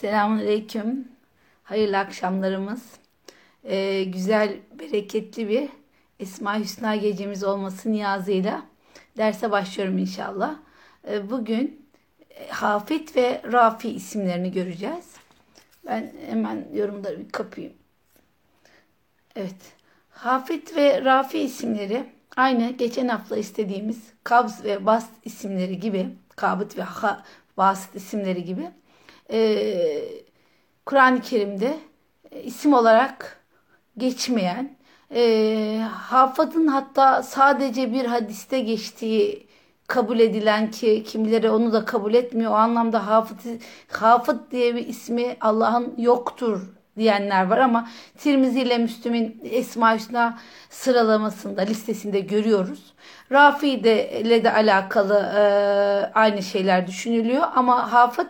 Selamünaleyküm. Hayırlı akşamlarımız. Ee, güzel, bereketli bir Esma Hüsna gecemiz olması niyazıyla derse başlıyorum inşallah. Ee, bugün e, Hafet ve Rafi isimlerini göreceğiz. Ben hemen yorumları bir kapayım. Evet. Hafet ve Rafi isimleri aynı geçen hafta istediğimiz Kabz ve Bast isimleri gibi, Kabıt ve ha, Basit isimleri gibi e, Kur'an-ı Kerim'de e, isim olarak geçmeyen, e, hafadın hatta sadece bir hadiste geçtiği kabul edilen ki kimileri onu da kabul etmiyor. O anlamda hafız, hafız diye bir ismi Allah'ın yoktur diyenler var ama Tirmizi ile Müslüm'ün Esma Hüsna sıralamasında listesinde görüyoruz. Rafi ile de alakalı e, aynı şeyler düşünülüyor ama Hafız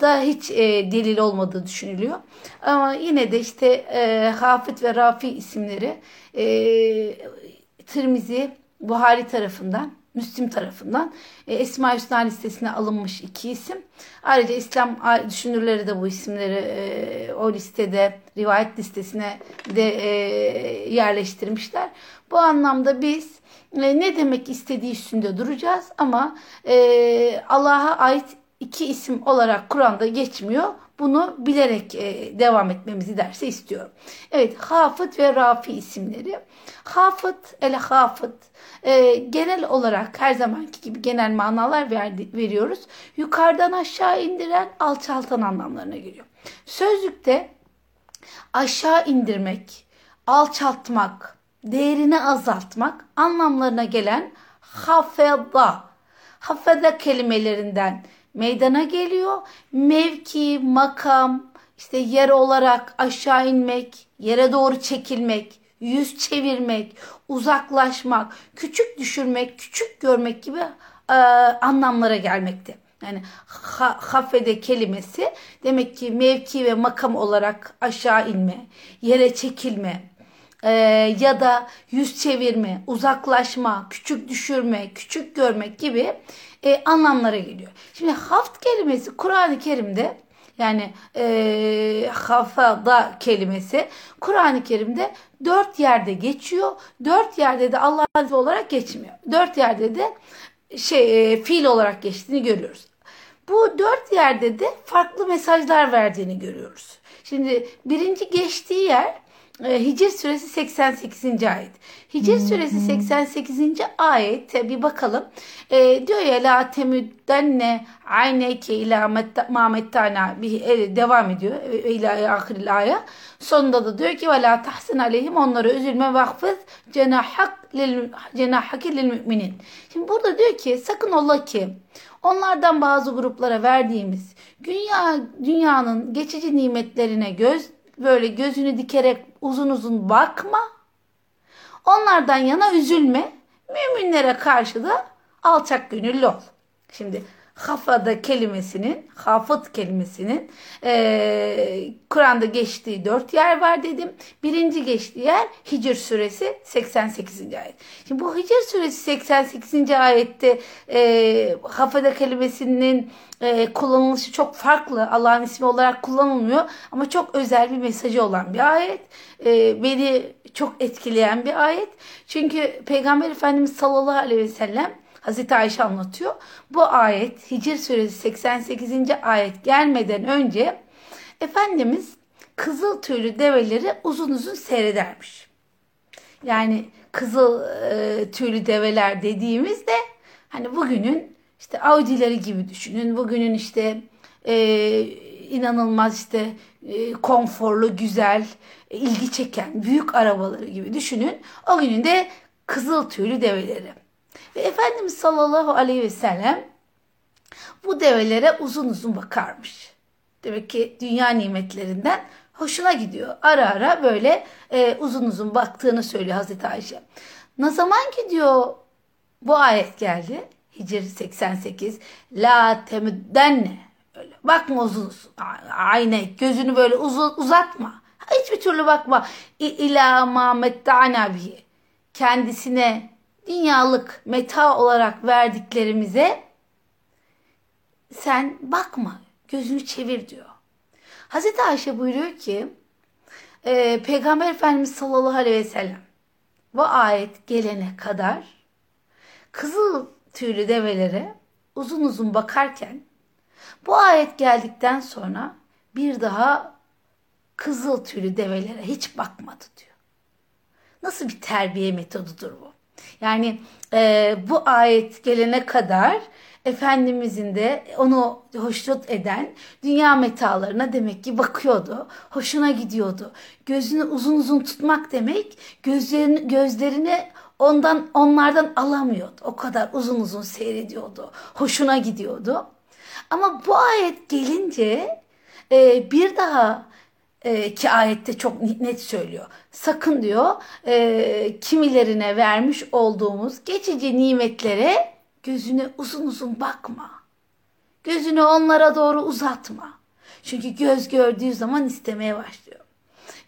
da hiç e, delil olmadığı düşünülüyor. Ama yine de işte e, Hafız ve Rafi isimleri e, Tirmizi Buhari tarafından Müslim tarafından e, Esma Hüsna listesine alınmış iki isim. Ayrıca İslam düşünürleri de bu isimleri e, o listede rivayet listesine de e, yerleştirmişler. Bu anlamda biz e, ne demek istediği üstünde duracağız ama e, Allah'a ait iki isim olarak Kur'an'da geçmiyor. Bunu bilerek e, devam etmemizi derse istiyorum. Evet, Hafıt ve Rafi isimleri. Hafıt, el Hafıt e, genel olarak her zamanki gibi genel manalar verdi, veriyoruz. Yukarıdan aşağı indiren, alçaltan anlamlarına geliyor. Sözlükte aşağı indirmek, alçaltmak, değerini azaltmak anlamlarına gelen hafeda, hafeda kelimelerinden meydana geliyor. Mevki, makam, işte yer olarak aşağı inmek, yere doğru çekilmek, yüz çevirmek, uzaklaşmak, küçük düşürmek, küçük görmek gibi e, anlamlara gelmekte. Yani ha, hafede kelimesi demek ki mevki ve makam olarak aşağı inme, yere çekilme e, ya da yüz çevirme, uzaklaşma, küçük düşürme, küçük görmek gibi e, anlamlara geliyor. Şimdi haft kelimesi Kur'an-ı Kerim'de yani e, hafada kelimesi Kur'an-ı Kerim'de dört yerde geçiyor. Dört yerde de Allah Azze olarak geçmiyor. Dört yerde de şey e, fiil olarak geçtiğini görüyoruz. Bu dört yerde de farklı mesajlar verdiğini görüyoruz. Şimdi birinci geçtiği yer Hicr suresi 88. ayet. Hicr suresi 88. ayette bir bakalım. E, diyor ya la temüddenne ayneke ila ma mettana e, devam ediyor. E, ila ahiril aya. Sonunda da diyor ki ve la tahsin aleyhim onlara üzülme vakfız cenahak lil cenahaki lil müminin. Şimdi burada diyor ki sakın ola ki onlardan bazı gruplara verdiğimiz dünya dünyanın geçici nimetlerine göz böyle gözünü dikerek uzun uzun bakma. Onlardan yana üzülme. Müminlere karşı da alçak gönüllü ol. Şimdi hafada kelimesinin, hafıt kelimesinin e, Kur'an'da geçtiği dört yer var dedim. Birinci geçtiği yer Hicr suresi 88. ayet. Şimdi bu Hicr suresi 88. ayette e, hafada kelimesinin e, kullanılışı çok farklı. Allah'ın ismi olarak kullanılmıyor ama çok özel bir mesajı olan bir ayet. E, beni çok etkileyen bir ayet. Çünkü Peygamber Efendimiz sallallahu aleyhi ve sellem Hazreti Ayşe anlatıyor. Bu ayet Hicr suresi 88. ayet gelmeden önce Efendimiz kızıl tüylü develeri uzun uzun seyredermiş. Yani kızıl e, tüylü develer dediğimizde hani bugünün işte Audi'leri gibi düşünün. Bugünün işte e, inanılmaz işte e, konforlu, güzel, ilgi çeken büyük arabaları gibi düşünün. O günün de kızıl tüylü develeri. Ve Efendimiz sallallahu aleyhi ve sellem bu develere uzun uzun bakarmış. Demek ki dünya nimetlerinden hoşuna gidiyor. Ara ara böyle e, uzun uzun baktığını söylüyor Hazreti Ayşe. Ne zaman ki diyor bu ayet geldi. Hicr 88. La temüddenne. Öyle bakma uzun uzun. Ayne gözünü böyle uzun, uzatma. Hiçbir türlü bakma. İlâ mâ metta'na bihi. Kendisine dünyalık meta olarak verdiklerimize sen bakma, gözünü çevir diyor. Hazreti Ayşe buyuruyor ki e, Peygamber Efendimiz sallallahu aleyhi ve sellem bu ayet gelene kadar kızıl tüylü develere uzun uzun bakarken bu ayet geldikten sonra bir daha kızıl tüylü develere hiç bakmadı diyor. Nasıl bir terbiye metodudur bu? Yani e, bu ayet gelene kadar Efendimizin de onu hoşnut eden dünya metalarına demek ki bakıyordu. Hoşuna gidiyordu. Gözünü uzun uzun tutmak demek gözlerini, gözlerini ondan onlardan alamıyordu. O kadar uzun uzun seyrediyordu. Hoşuna gidiyordu. Ama bu ayet gelince e, bir daha e, ki ayette çok net söylüyor. Sakın diyor e, kimilerine vermiş olduğumuz geçici nimetlere gözüne uzun uzun bakma. Gözünü onlara doğru uzatma. Çünkü göz gördüğü zaman istemeye başlıyor.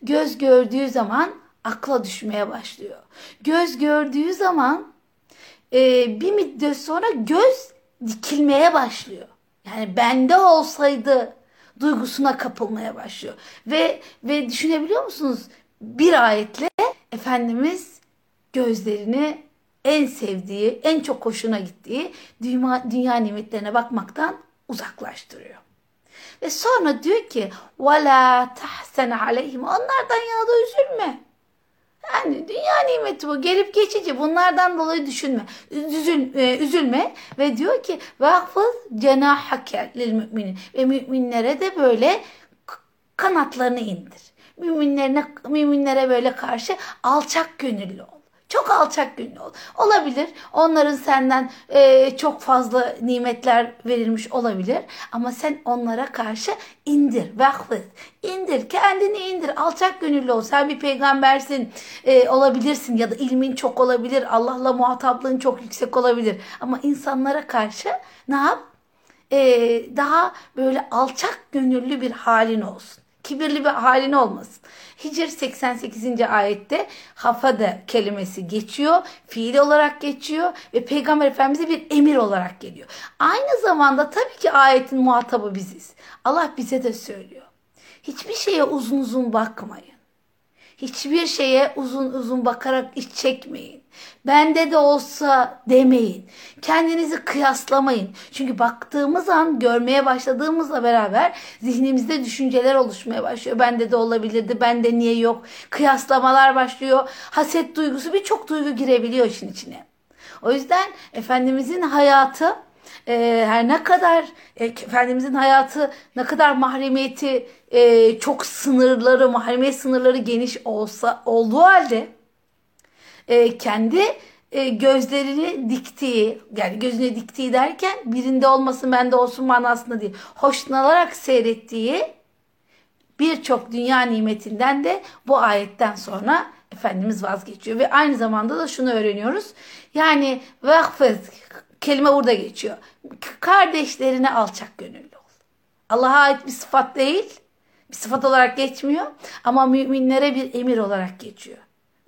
Göz gördüğü zaman akla düşmeye başlıyor. Göz gördüğü zaman e, bir müddet sonra göz dikilmeye başlıyor. Yani bende olsaydı duygusuna kapılmaya başlıyor. Ve ve düşünebiliyor musunuz? Bir ayetle Efendimiz gözlerini en sevdiği, en çok hoşuna gittiği dünya, dünya nimetlerine bakmaktan uzaklaştırıyor. Ve sonra diyor ki وَلَا تَحْسَنَ عَلَيْهِمْ Onlardan yana da üzülme. Yani dünya nimeti bu. Gelip geçici. Bunlardan dolayı düşünme. Üzül, e, üzülme. Ve diyor ki vahfız cenahhake lil müminin. Ve müminlere de böyle kanatlarını indir. Müminlerine, müminlere böyle karşı alçak gönüllü ol. Çok alçak gönüllü ol. Olabilir. Onların senden e, çok fazla nimetler verilmiş olabilir. Ama sen onlara karşı indir. Vakfız. İndir. Kendini indir. Alçak gönüllü ol. Sen bir peygambersin. E, olabilirsin. Ya da ilmin çok olabilir. Allah'la muhataplığın çok yüksek olabilir. Ama insanlara karşı ne yap? E, daha böyle alçak gönüllü bir halin olsun kibirli bir halin olmasın. Hicr 88. ayette hafada kelimesi geçiyor, fiil olarak geçiyor ve Peygamber Efendimiz'e bir emir olarak geliyor. Aynı zamanda tabii ki ayetin muhatabı biziz. Allah bize de söylüyor. Hiçbir şeye uzun uzun bakmayın. Hiçbir şeye uzun uzun bakarak iç çekmeyin. Bende de olsa demeyin. Kendinizi kıyaslamayın. Çünkü baktığımız an görmeye başladığımızla beraber zihnimizde düşünceler oluşmaya başlıyor. Bende de olabilirdi. Bende niye yok? Kıyaslamalar başlıyor. Haset duygusu birçok duygu girebiliyor işin içine. O yüzden Efendimizin hayatı e, her ne kadar e, Efendimizin hayatı ne kadar mahremiyeti e, çok sınırları mahremiyet sınırları geniş olsa olduğu halde e, kendi e, gözlerini diktiği yani gözüne diktiği derken birinde olmasın bende olsun manasında değil hoşlanarak seyrettiği birçok dünya nimetinden de bu ayetten sonra Efendimiz vazgeçiyor ve aynı zamanda da şunu öğreniyoruz yani vakfız kelime burada geçiyor. Kardeşlerine alçak gönüllü ol. Allah'a ait bir sıfat değil. Bir sıfat olarak geçmiyor. Ama müminlere bir emir olarak geçiyor.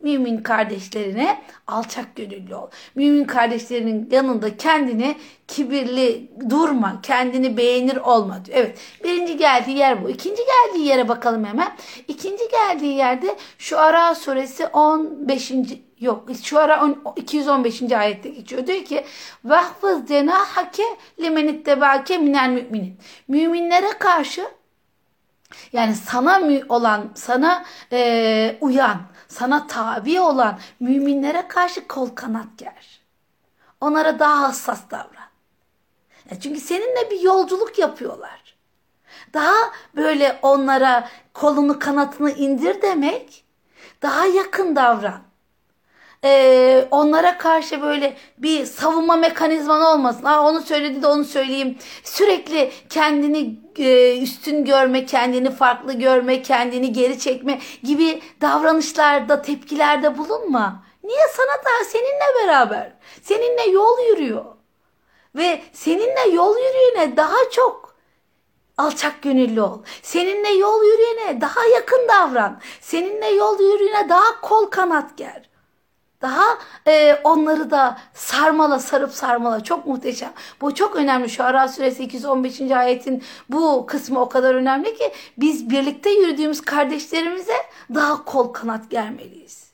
Mümin kardeşlerine alçak gönüllü ol. Mümin kardeşlerinin yanında kendini kibirli durma. Kendini beğenir olma diyor. Evet birinci geldiği yer bu. İkinci geldiği yere bakalım hemen. İkinci geldiği yerde şu Ara suresi 15. Yok şu ara 215. ayette geçiyor. Diyor ki vahfız cenahake limenittebaake minel müminin. Müminlere karşı yani sana olan, sana e, uyan, sana tabi olan müminlere karşı kol kanat ger. Onlara daha hassas davran. Ya çünkü seninle bir yolculuk yapıyorlar. Daha böyle onlara kolunu kanatını indir demek, daha yakın davran e, onlara karşı böyle bir savunma mekanizman olmasın. Ha, onu söyledi de onu söyleyeyim. Sürekli kendini e, üstün görme, kendini farklı görme, kendini geri çekme gibi davranışlarda, tepkilerde bulunma. Niye sana da seninle beraber, seninle yol yürüyor. Ve seninle yol yürüyene daha çok alçak gönüllü ol. Seninle yol yürüyene daha yakın davran. Seninle yol yürüyene daha kol kanat ger. Daha e, onları da sarmala sarıp sarmala çok muhteşem. Bu çok önemli şu Ara suresi 215. ayetin bu kısmı o kadar önemli ki biz birlikte yürüdüğümüz kardeşlerimize daha kol kanat germeliyiz.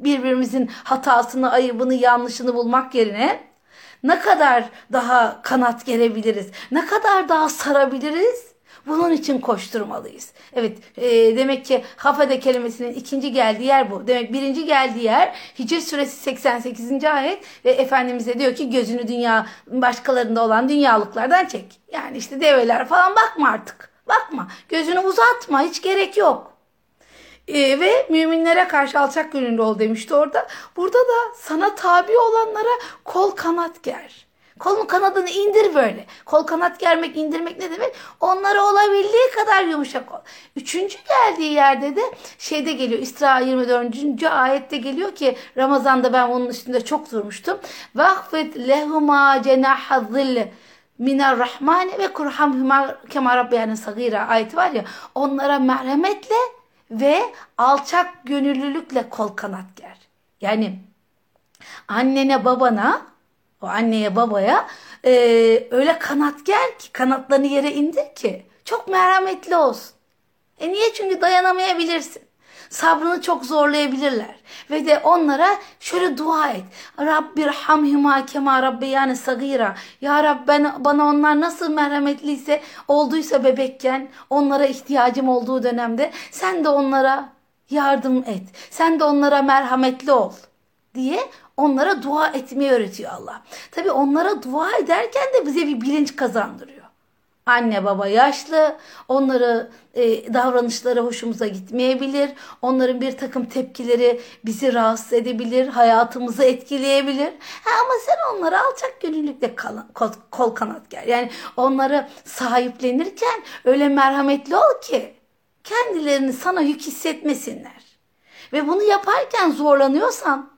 Birbirimizin hatasını, ayıbını, yanlışını bulmak yerine ne kadar daha kanat gerebiliriz, ne kadar daha sarabiliriz bunun için koşturmalıyız. Evet e, demek ki hafede kelimesinin ikinci geldiği yer bu. Demek birinci geldiği yer Hicr suresi 88. ayet ve Efendimiz'e diyor ki gözünü dünya başkalarında olan dünyalıklardan çek. Yani işte develer falan bakma artık. Bakma. Gözünü uzatma. Hiç gerek yok. E, ve müminlere karşı alçak gönüllü ol demişti orada. Burada da sana tabi olanlara kol kanat ger. Kolun kanadını indir böyle. Kol kanat germek, indirmek ne demek? Onlara olabildiği kadar yumuşak ol. Üçüncü geldiği yerde de şeyde geliyor. İsra 24. ayette geliyor ki Ramazan'da ben bunun üstünde çok durmuştum. Vakfet lehuma cenaha zille minar rahmani ve kurhamhuma kema rabbiyanin sagira ayeti var ya onlara merhametle ve alçak gönüllülükle kol kanat ger. Yani annene babana o anneye babaya e, öyle kanat ger ki kanatlarını yere indir ki çok merhametli olsun. E niye? Çünkü dayanamayabilirsin. Sabrını çok zorlayabilirler. Ve de onlara şöyle dua et. Rabbir hamhima kema rabbi yani sagira. Ya Rab ben, bana onlar nasıl merhametliyse olduysa bebekken onlara ihtiyacım olduğu dönemde sen de onlara yardım et. Sen de onlara merhametli ol diye onlara dua etmeyi öğretiyor Allah. Tabi onlara dua ederken de bize bir bilinç kazandırıyor. Anne baba yaşlı, onları e, davranışları hoşumuza gitmeyebilir. Onların bir takım tepkileri bizi rahatsız edebilir, hayatımızı etkileyebilir. Ha, ama sen onlara alçak gönüllükle kol, kol kanat gel. Yani onları sahiplenirken öyle merhametli ol ki kendilerini sana yük hissetmesinler. Ve bunu yaparken zorlanıyorsan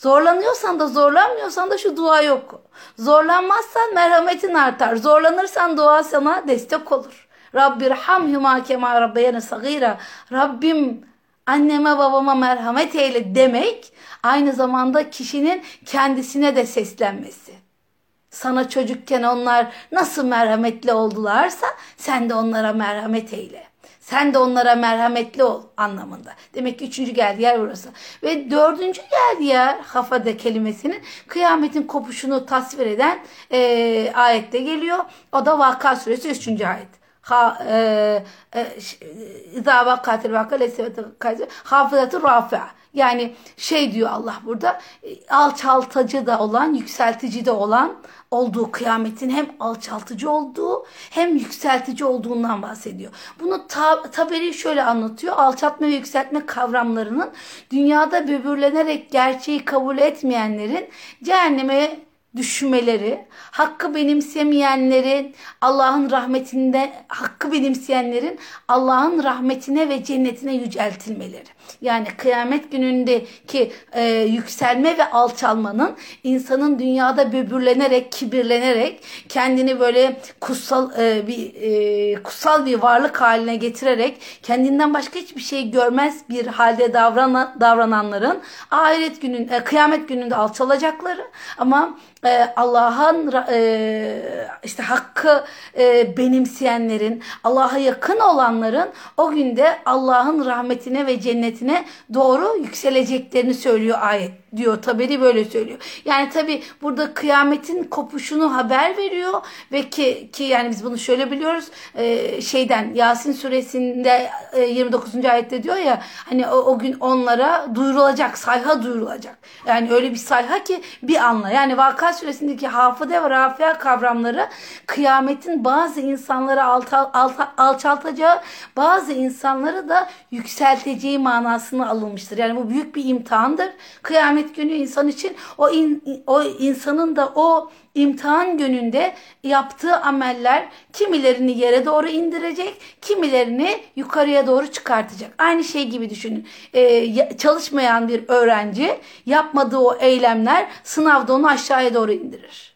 Zorlanıyorsan da zorlanmıyorsan da şu dua yok. Zorlanmazsan merhametin artar. Zorlanırsan dua sana destek olur. Rabbir hamhuma kema rabbeyene sagira. Rabbim anneme babama merhamet eyle demek aynı zamanda kişinin kendisine de seslenmesi. Sana çocukken onlar nasıl merhametli oldularsa sen de onlara merhamet eyle. Sen de onlara merhametli ol anlamında. Demek ki üçüncü geldi yer burası. Ve dördüncü geldi yer hafade kelimesinin kıyametin kopuşunu tasvir eden e, ayette geliyor. O da Vaka suresi üçüncü ayet. E, e, leseveti hafızatı rafi'a. Yani şey diyor Allah burada alçaltıcı da olan, yükseltici de olan olduğu kıyametin hem alçaltıcı olduğu hem yükseltici olduğundan bahsediyor. Bunu ta, Taberi şöyle anlatıyor. Alçaltma ve yükseltme kavramlarının dünyada böbürlenerek gerçeği kabul etmeyenlerin cehenneme düşmeleri, hakkı benimsemeyenlerin Allah'ın rahmetinde hakkı benimseyenlerin Allah'ın rahmetine ve cennetine yüceltilmeleri. Yani kıyamet günündeki e, yükselme ve alçalmanın insanın dünyada böbürlenerek, kibirlenerek kendini böyle kutsal e, bir e, kutsal bir varlık haline getirerek kendinden başka hiçbir şey görmez bir halde davranan, davrananların ahiret günün e, kıyamet gününde alçalacakları ama e, Allah'ın e, işte hakkı e, benimseyenlerin, Allah'a yakın olanların o günde Allah'ın rahmetine ve cennetine doğru yükseleceklerini söylüyor ayet diyor. Taberi böyle söylüyor. Yani tabi burada kıyametin kopuşunu haber veriyor ve ki ki yani biz bunu şöyle biliyoruz e, şeyden Yasin suresinde e, 29. ayette diyor ya hani o, o gün onlara duyurulacak sayha duyurulacak. Yani öyle bir sayha ki bir anla. Yani Vaka suresindeki hafıde ve rafia kavramları kıyametin bazı insanları alta, alta, alçaltacağı bazı insanları da yükselteceği manasını alınmıştır. Yani bu büyük bir imtihandır. Kıyamet kıyamet günü insan için o in, o insanın da o imtihan gününde yaptığı ameller kimilerini yere doğru indirecek, kimilerini yukarıya doğru çıkartacak. Aynı şey gibi düşünün. Ee, çalışmayan bir öğrenci yapmadığı o eylemler sınavda onu aşağıya doğru indirir.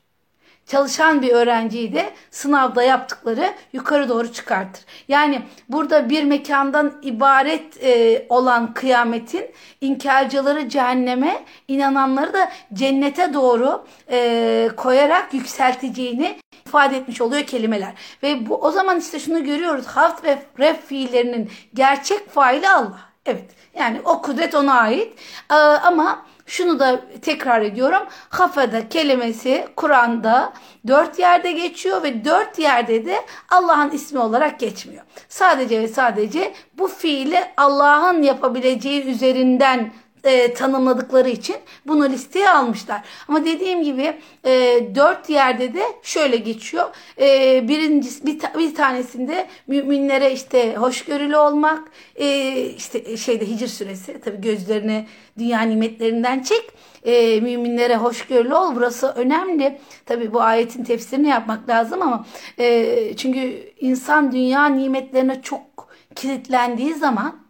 Çalışan bir öğrenciyi de sınavda yaptıkları yukarı doğru çıkartır. Yani burada bir mekandan ibaret e, olan kıyametin inkarcıları cehenneme, inananları da cennete doğru e, koyarak yükselteceğini ifade etmiş oluyor kelimeler. Ve bu o zaman işte şunu görüyoruz. Haft ve ref fiillerinin gerçek faili Allah. Evet. Yani o kudret ona ait. Ee, ama şunu da tekrar ediyorum. Hafada kelimesi Kur'an'da dört yerde geçiyor ve dört yerde de Allah'ın ismi olarak geçmiyor. Sadece ve sadece bu fiili Allah'ın yapabileceği üzerinden e, tanımladıkları için bunu listeye almışlar. Ama dediğim gibi e, dört yerde de şöyle geçiyor. E, birincisi bir, ta, bir tanesinde müminlere işte hoşgörülü olmak, e, işte şeyde Hicr suresi tabi gözlerini dünya nimetlerinden çek. E, müminlere hoşgörülü ol. Burası önemli. Tabi bu ayetin tefsirini yapmak lazım ama e, çünkü insan dünya nimetlerine çok kilitlendiği zaman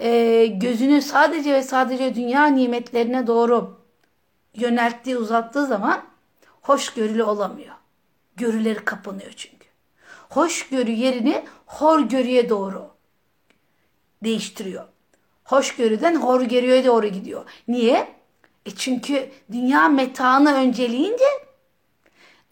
e, gözünü sadece ve sadece dünya nimetlerine doğru yönelttiği uzattığı zaman hoşgörülü olamıyor. Görüleri kapanıyor çünkü. Hoşgörü yerini horgörüye doğru değiştiriyor. Hoşgörüden horgörüye doğru gidiyor. Niye? E çünkü dünya metaını önceleyince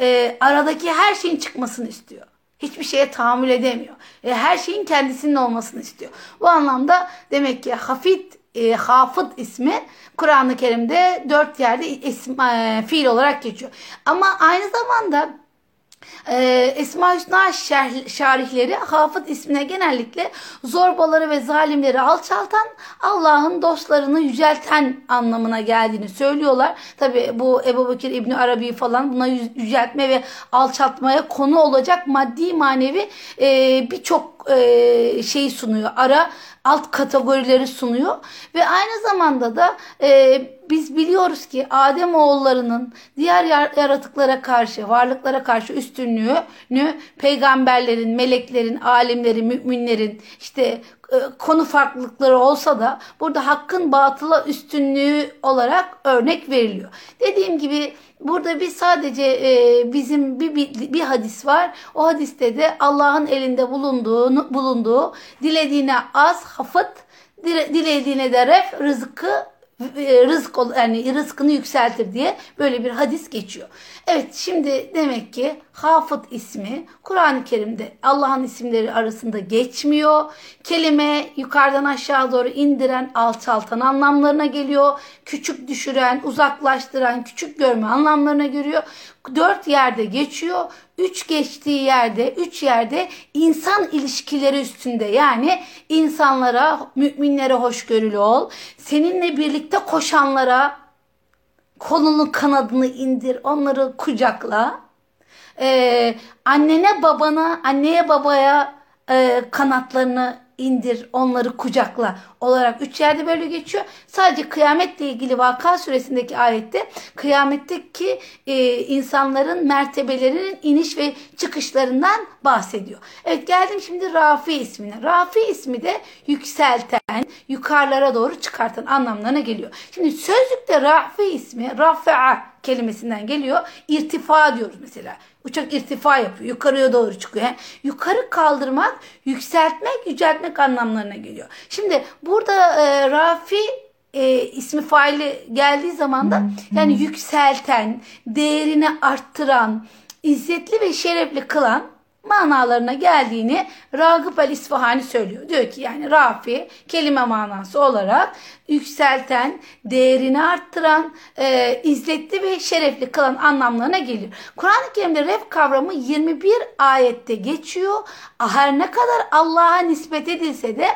e, aradaki her şeyin çıkmasını istiyor hiçbir şeye tahammül edemiyor. E, her şeyin kendisinin olmasını istiyor. Bu anlamda demek ki Hafid e, Hafıd ismi Kur'an-ı Kerim'de dört yerde isim, e, fiil olarak geçiyor. Ama aynı zamanda ee, Esma Hüsna şarihleri Hafız ismine genellikle zorbaları ve zalimleri alçaltan Allah'ın dostlarını yücelten anlamına geldiğini söylüyorlar. Tabi bu Ebu Bekir İbni Arabi falan buna yüceltme ve alçaltmaya konu olacak maddi manevi e, birçok e, şey sunuyor. Ara alt kategorileri sunuyor ve aynı zamanda da e, biz biliyoruz ki Adem oğullarının diğer yaratıklara karşı, varlıklara karşı üstünlüğünü peygamberlerin, meleklerin, alimlerin, müminlerin işte e, konu farklılıkları olsa da burada hakkın batıla üstünlüğü olarak örnek veriliyor. Dediğim gibi Burada bir sadece e, bizim bir, bir, bir hadis var. O hadiste de Allah'ın elinde bulunduğu, bulunduğu dilediğine az hafıt, dile, dilediğine de ref rızkı rızk yani rızkını yükseltir diye böyle bir hadis geçiyor. Evet şimdi demek ki Hafıt ismi Kur'an-ı Kerim'de Allah'ın isimleri arasında geçmiyor. Kelime yukarıdan aşağı doğru indiren, alçaltan anlamlarına geliyor. Küçük düşüren, uzaklaştıran, küçük görme anlamlarına geliyor. Dört yerde geçiyor. Üç geçtiği yerde, üç yerde insan ilişkileri üstünde yani insanlara, müminlere hoşgörülü ol. Seninle birlikte koşanlara kolunu kanadını indir, onları kucakla. Ee, annene babana, anneye babaya e, kanatlarını indir, onları kucakla olarak üç yerde böyle geçiyor. Sadece kıyametle ilgili Vaka suresindeki ayette kıyametteki e, insanların mertebelerinin iniş ve çıkışlarından bahsediyor. Evet geldim şimdi Rafi ismine. Rafi ismi de yükselten, yukarılara doğru çıkartan anlamlarına geliyor. Şimdi sözlükte Rafi ismi, Rafa'a kelimesinden geliyor. İrtifa diyoruz mesela. Uçak irtifa yapıyor. Yukarıya doğru çıkıyor. Yani yukarı kaldırmak, yükseltmek, yüceltmek anlamlarına geliyor. Şimdi burada e, Rafi e, ismi faili geldiği zaman da yani yükselten, değerini arttıran, izzetli ve şerefli kılan manalarına geldiğini Ragıp el İsfahani söylüyor. Diyor ki yani Rafi kelime manası olarak yükselten, değerini arttıran, e, izzetli ve şerefli kılan anlamlarına geliyor. Kur'an-ı Kerim'de ref kavramı 21 ayette geçiyor. Her ne kadar Allah'a nispet edilse de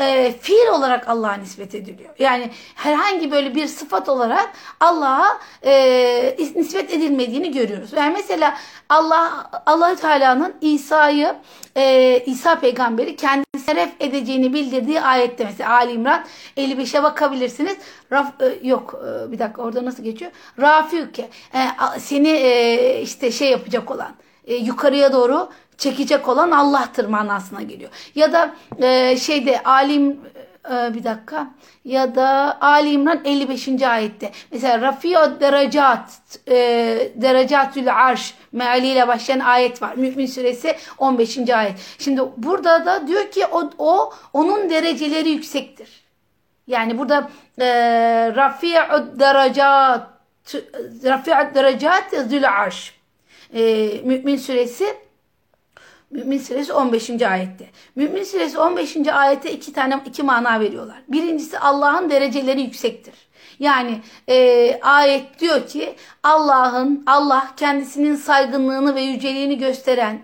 e, fiil olarak Allah'a nispet ediliyor. Yani herhangi böyle bir sıfat olarak Allah'a e, nispet edilmediğini görüyoruz. Yani mesela Allah Allah Teala'nın İsa'yı e, İsa peygamberi kendisine ref edeceğini bildirdiği ayette mesela Ali İmran 55'e bakabilirsiniz. Raf, e, yok e, bir dakika orada nasıl geçiyor? Rafiuke e, seni e, işte şey yapacak olan e, yukarıya doğru çekecek olan Allah'tır manasına geliyor. Ya da e, şeyde alim e, bir dakika ya da Ali İmran 55. ayette mesela Rafi'u derecat e, derecatül arş mealiyle başlayan ayet var. Mümin suresi 15. ayet. Şimdi burada da diyor ki o, o onun dereceleri yüksektir. Yani burada e, Rafi'u derecat Rafi'u derecat zül arş e, Mümin suresi Mümin suresi 15. ayette. Mümin suresi 15. ayette iki tane iki mana veriyorlar. Birincisi Allah'ın dereceleri yüksektir. Yani e, ayet diyor ki Allah'ın Allah kendisinin saygınlığını ve yüceliğini gösteren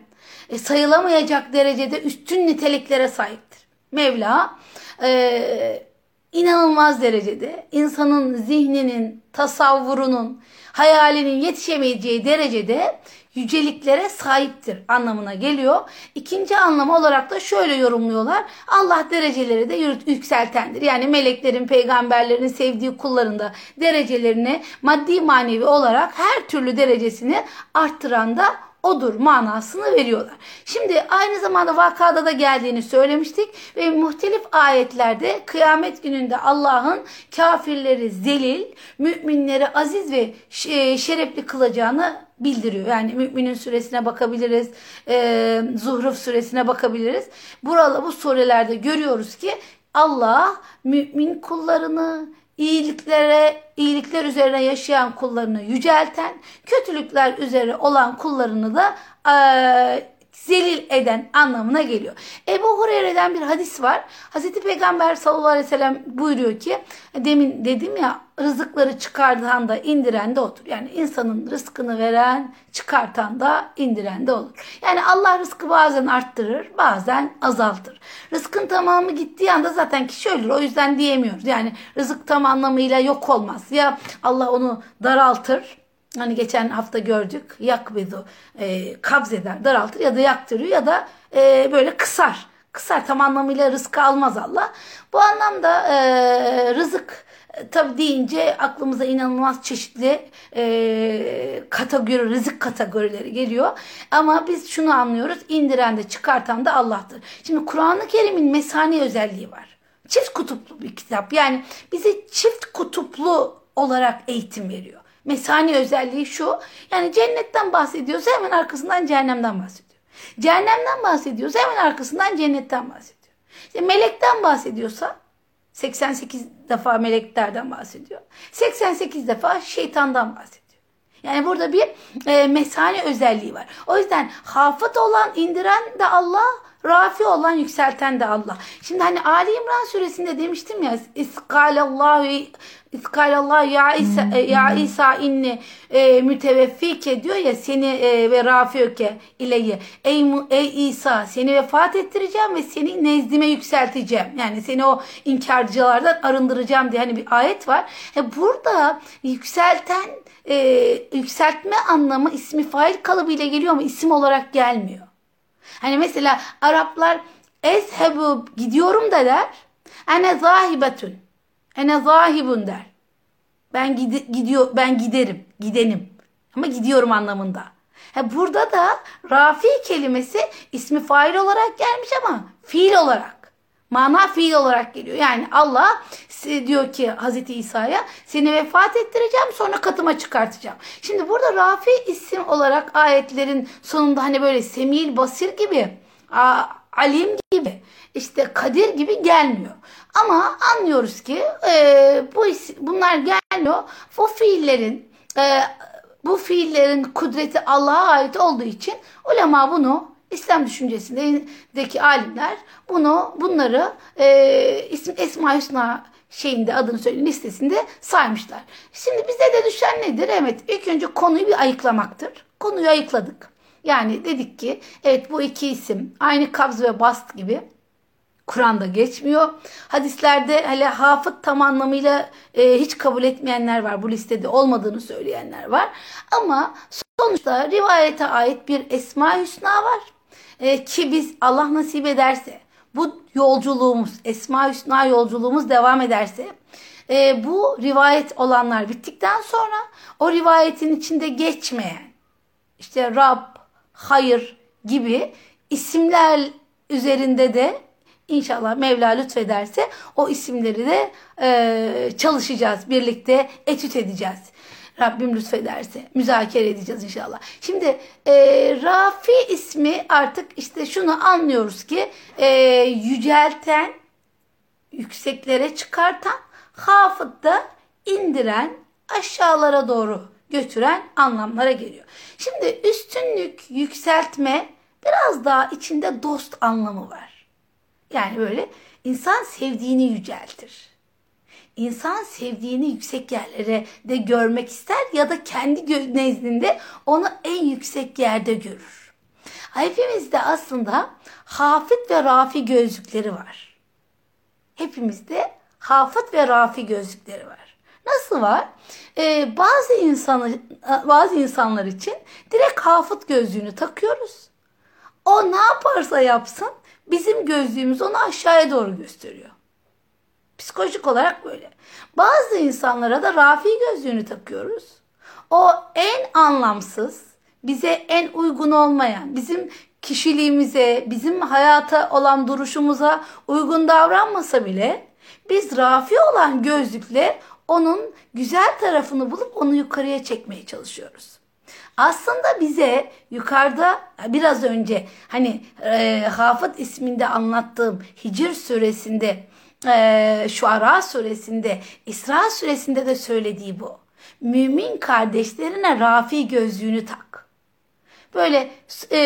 e, sayılamayacak derecede üstün niteliklere sahiptir. Mevla e, inanılmaz derecede insanın zihninin, tasavvurunun, hayalinin yetişemeyeceği derecede yüceliklere sahiptir anlamına geliyor. İkinci anlamı olarak da şöyle yorumluyorlar. Allah dereceleri de yükseltendir. Yani meleklerin, peygamberlerin sevdiği kullarında derecelerini maddi manevi olarak her türlü derecesini arttıran da odur manasını veriyorlar. Şimdi aynı zamanda vakada da geldiğini söylemiştik ve muhtelif ayetlerde kıyamet gününde Allah'ın kafirleri zelil, müminleri aziz ve şerefli kılacağını bildiriyor. Yani müminin suresine bakabiliriz, e, Zuhruf suresine bakabiliriz. Burada bu surelerde görüyoruz ki Allah mümin kullarını iyiliklere, iyilikler üzerine yaşayan kullarını yücelten, kötülükler üzere olan kullarını da e, zelil eden anlamına geliyor. Ebu Hureyre'den bir hadis var. Hazreti Peygamber sallallahu aleyhi ve sellem buyuruyor ki demin dedim ya rızıkları çıkartan da indiren de odur. Yani insanın rızkını veren, çıkartan da indiren de olur. Yani Allah rızkı bazen arttırır, bazen azaltır. Rızkın tamamı gittiği anda zaten kişi ölür. O yüzden diyemiyoruz. Yani rızık tam anlamıyla yok olmaz. Ya Allah onu daraltır Hani geçen hafta gördük yakbidu e, kabz eder daraltır ya da yaktırıyor ya da e, böyle kısar. Kısar tam anlamıyla rızkı almaz Allah. Bu anlamda e, rızık e, tabi deyince aklımıza inanılmaz çeşitli e, kategori, rızık kategorileri geliyor. Ama biz şunu anlıyoruz indiren de çıkartan da Allah'tır. Şimdi Kur'an-ı Kerim'in mesani özelliği var. Çift kutuplu bir kitap. Yani bize çift kutuplu olarak eğitim veriyor. Mesani özelliği şu. Yani cennetten bahsediyorsa hemen arkasından cehennemden bahsediyor. Cehennemden bahsediyorsa hemen arkasından cennetten bahsediyor. İşte melekten bahsediyorsa 88 defa meleklerden bahsediyor. 88 defa şeytandan bahsediyor. Yani burada bir e, mesane özelliği var. O yüzden hafıt olan indiren de Allah, rafi olan yükselten de Allah. Şimdi hani Ali İmran suresinde demiştim ya İskalallahu İskalallah ya İsa, e, ya İsa inni e, müteveffike diyor ya seni e, ve rafiöke ileyye. Ey, ey İsa seni vefat ettireceğim ve seni nezdime yükselteceğim. Yani seni o inkarcılardan arındıracağım diye hani bir ayet var. E, burada yükselten e, yükseltme anlamı ismi fail kalıbıyla geliyor ama isim olarak gelmiyor. Hani mesela Araplar ezhebu gidiyorum da der. Ene zahibetun. Ene zahibun der. Ben gidi, gidiyor ben giderim, gidenim. Ama gidiyorum anlamında. Ha, burada da rafi kelimesi ismi fail olarak gelmiş ama fiil olarak. Mana fiil olarak geliyor. Yani Allah diyor ki Hazreti İsa'ya seni vefat ettireceğim sonra katıma çıkartacağım. Şimdi burada Rafi isim olarak ayetlerin sonunda hani böyle Semil Basir gibi Alim gibi işte Kadir gibi gelmiyor. Ama anlıyoruz ki e, bu bunlar gelmiyor. Bu fiillerin e, bu fiillerin kudreti Allah'a ait olduğu için ulema bunu İslam düşüncesindeki alimler bunu bunları e, isim Esma Hüsna şeyinde adını söyleyin listesinde saymışlar. Şimdi bize de düşen nedir? Evet ilk önce konuyu bir ayıklamaktır. Konuyu ayıkladık. Yani dedik ki evet bu iki isim aynı kabz ve bast gibi Kur'an'da geçmiyor. Hadislerde hele hafıt tam anlamıyla e, hiç kabul etmeyenler var. Bu listede olmadığını söyleyenler var. Ama sonuçta rivayete ait bir Esma Hüsna var. E, ki biz Allah nasip ederse bu yolculuğumuz, Esma Hüsna yolculuğumuz devam ederse e, bu rivayet olanlar bittikten sonra o rivayetin içinde geçmeyen işte Rab, hayır gibi isimler üzerinde de İnşallah Mevla lütfederse o isimleri de e, çalışacağız. Birlikte etüt edeceğiz. Rabbim lütfederse müzakere edeceğiz inşallah. Şimdi e, Rafi ismi artık işte şunu anlıyoruz ki e, yücelten, yükseklere çıkartan, hafıt da indiren, aşağılara doğru götüren anlamlara geliyor. Şimdi üstünlük, yükseltme biraz daha içinde dost anlamı var. Yani böyle insan sevdiğini yüceltir. İnsan sevdiğini yüksek yerlere de görmek ister ya da kendi nezdinde onu en yüksek yerde görür. Hepimizde aslında hafit ve rafi gözlükleri var. Hepimizde hafit ve rafi gözlükleri var. Nasıl var? Ee, bazı insanı, bazı insanlar için direkt hafıt gözlüğünü takıyoruz. O ne yaparsa yapsın bizim gözlüğümüz onu aşağıya doğru gösteriyor. Psikolojik olarak böyle. Bazı insanlara da rafi gözlüğünü takıyoruz. O en anlamsız, bize en uygun olmayan, bizim kişiliğimize, bizim hayata olan duruşumuza uygun davranmasa bile biz rafi olan gözlükle onun güzel tarafını bulup onu yukarıya çekmeye çalışıyoruz. Aslında bize yukarıda biraz önce hani e, Hafız isminde anlattığım Hicr suresinde e, Şuara suresinde İsra suresinde de söylediği bu. Mümin kardeşlerine rafi gözlüğünü tak. Böyle e,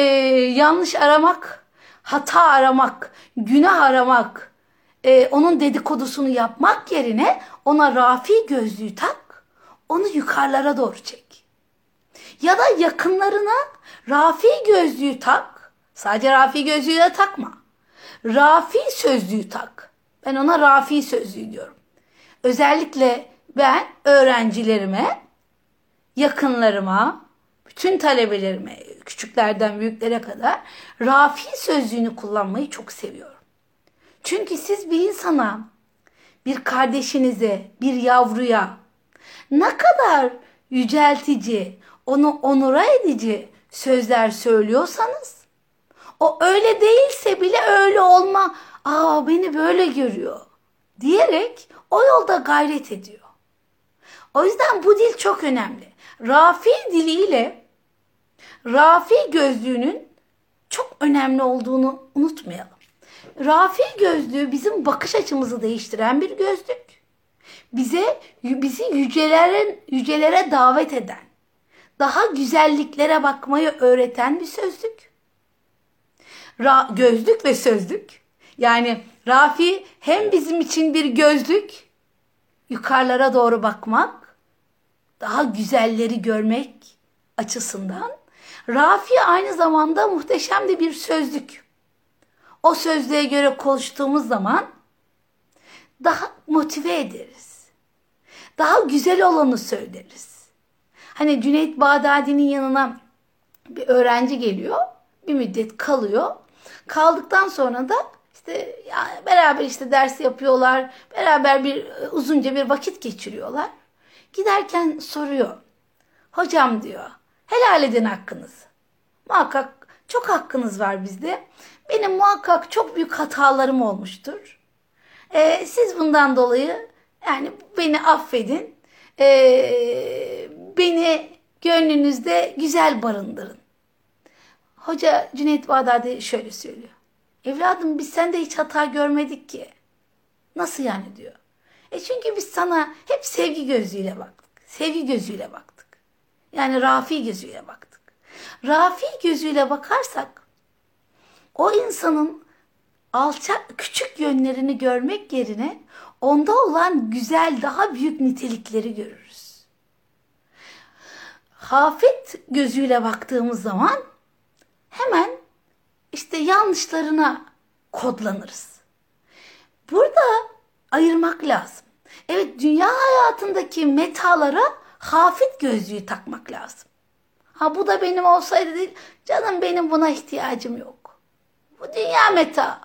yanlış aramak, hata aramak, günah aramak, e, onun dedikodusunu yapmak yerine ona rafi gözlüğü tak, onu yukarılara doğru çek. Ya da yakınlarına rafi gözlüğü tak, sadece rafi gözlüğü de takma. Rafi sözlüğü tak. Ben ona rafi sözlüğü diyorum. Özellikle ben öğrencilerime, yakınlarıma, bütün talebelerime, küçüklerden büyüklere kadar rafi sözlüğünü kullanmayı çok seviyorum. Çünkü siz bir insana, bir kardeşinize, bir yavruya ne kadar yüceltici, onu onura edici sözler söylüyorsanız o öyle değilse bile öyle olma. Aa beni böyle görüyor diyerek o yolda gayret ediyor. O yüzden bu dil çok önemli. Rafi diliyle Rafi gözlüğünün çok önemli olduğunu unutmayalım. Rafi gözlüğü bizim bakış açımızı değiştiren bir gözlük. Bize bizi yücelere, yücelere davet eden, daha güzelliklere bakmayı öğreten bir sözlük. Ra, gözlük ve sözlük. Yani Rafi hem bizim için bir gözlük, yukarılara doğru bakmak, daha güzelleri görmek açısından. Rafi aynı zamanda muhteşem de bir sözlük. O sözlüğe göre konuştuğumuz zaman daha motive ederiz. Daha güzel olanı söyleriz. Hani Cüneyt Bağdadi'nin yanına bir öğrenci geliyor. Bir müddet kalıyor. Kaldıktan sonra da işte yani beraber işte ders yapıyorlar. Beraber bir uzunca bir vakit geçiriyorlar. Giderken soruyor. Hocam diyor helal edin hakkınızı. Muhakkak çok hakkınız var bizde. Benim muhakkak çok büyük hatalarım olmuştur. Ee, siz bundan dolayı yani beni affedin. Ee, beni gönlünüzde güzel barındırın. Hoca Cüneyt Bağdadi şöyle söylüyor. Evladım biz sende hiç hata görmedik ki. Nasıl yani diyor. E çünkü biz sana hep sevgi gözüyle baktık. Sevgi gözüyle baktık. Yani Rafi gözüyle baktık. Rafi gözüyle bakarsak o insanın alçak küçük yönlerini görmek yerine onda olan güzel daha büyük nitelikleri görürüz. Hafet gözüyle baktığımız zaman hemen işte yanlışlarına kodlanırız. Burada ayırmak lazım. Evet dünya hayatındaki metalara hafit gözlüğü takmak lazım. Ha bu da benim olsaydı değil. Canım benim buna ihtiyacım yok. Bu dünya meta.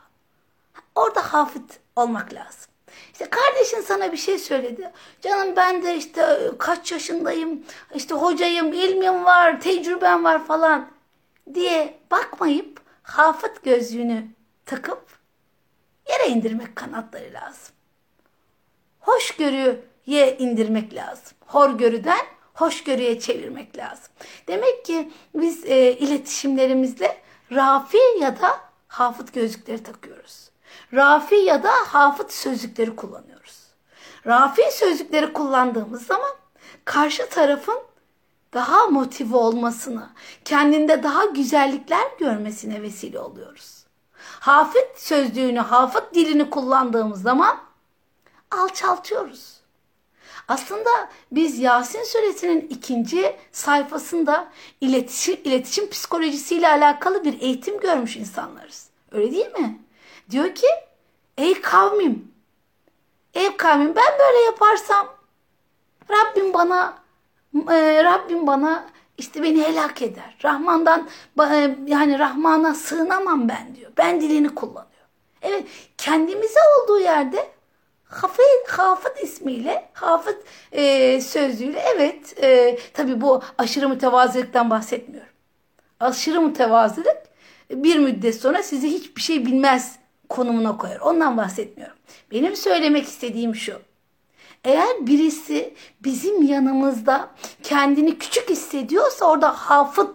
Orada hafit olmak lazım. İşte kardeşin sana bir şey söyledi. Canım ben de işte kaç yaşındayım, işte hocayım, ilmim var, tecrübem var falan diye bakmayıp hafıt gözlüğünü takıp indirmek kanatları lazım. Hoşgörüye indirmek lazım. Horgörüden hoşgörüye çevirmek lazım. Demek ki biz e, iletişimlerimizle rafi ya da hafıt gözlükleri takıyoruz. Rafi ya da hafıt sözlükleri kullanıyoruz. Rafi sözlükleri kullandığımız zaman karşı tarafın daha motive olmasını, kendinde daha güzellikler görmesine vesile oluyoruz. Hafıt sözlüğünü, hafıt dilini kullandığımız zaman alçaltıyoruz. Aslında biz Yasin suresinin ikinci sayfasında iletişim, iletişim psikolojisiyle alakalı bir eğitim görmüş insanlarız. Öyle değil mi? Diyor ki ey kavmim, ey kavmim ben böyle yaparsam Rabbim bana e, Rabbim bana işte beni helak eder. Rahman'dan e, yani Rahman'a sığınamam ben diyor. Ben dilini kullanıyor. Evet kendimize olduğu yerde Hafız, hafız ismiyle, hafız e, sözlüğüyle evet e, tabi bu aşırı mütevazılıktan bahsetmiyorum. Aşırı mütevazılık bir müddet sonra sizi hiçbir şey bilmez konumuna koyar. Ondan bahsetmiyorum. Benim söylemek istediğim şu. Eğer birisi bizim yanımızda kendini küçük hissediyorsa orada hafız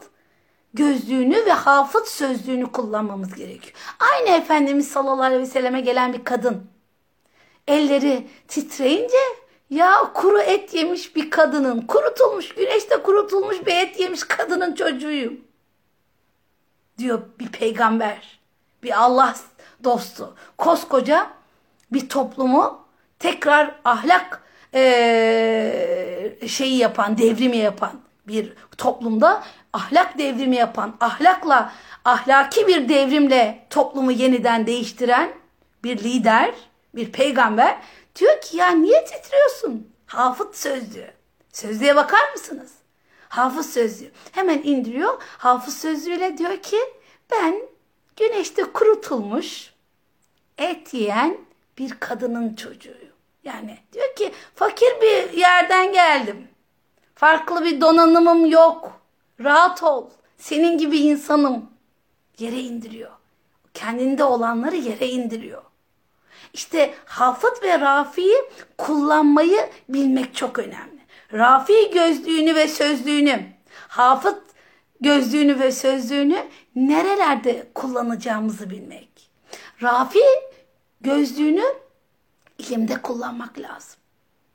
gözlüğünü ve hafız sözlüğünü kullanmamız gerekiyor. Aynı Efendimiz sallallahu aleyhi ve selleme gelen bir kadın elleri titreyince ya kuru et yemiş bir kadının, kurutulmuş, güneşte kurutulmuş bir et yemiş kadının çocuğuyum. Diyor bir peygamber, bir Allah dostu. Koskoca bir toplumu tekrar ahlak ee, şeyi yapan, devrimi yapan bir toplumda ahlak devrimi yapan, ahlakla, ahlaki bir devrimle toplumu yeniden değiştiren bir lider bir peygamber diyor ki ya niye titriyorsun? Hafız sözlüğü. Sözlüğe bakar mısınız? Hafız sözlüğü. Hemen indiriyor. Hafız sözlüğüyle diyor ki ben güneşte kurutulmuş et yiyen bir kadının çocuğuyum. Yani diyor ki fakir bir yerden geldim. Farklı bir donanımım yok. Rahat ol. Senin gibi insanım. Yere indiriyor. Kendinde olanları yere indiriyor. İşte hafız ve rafiyi kullanmayı bilmek çok önemli. Rafi gözlüğünü ve sözlüğünü, hafız gözlüğünü ve sözlüğünü nerelerde kullanacağımızı bilmek. Rafi gözlüğünü ilimde kullanmak lazım.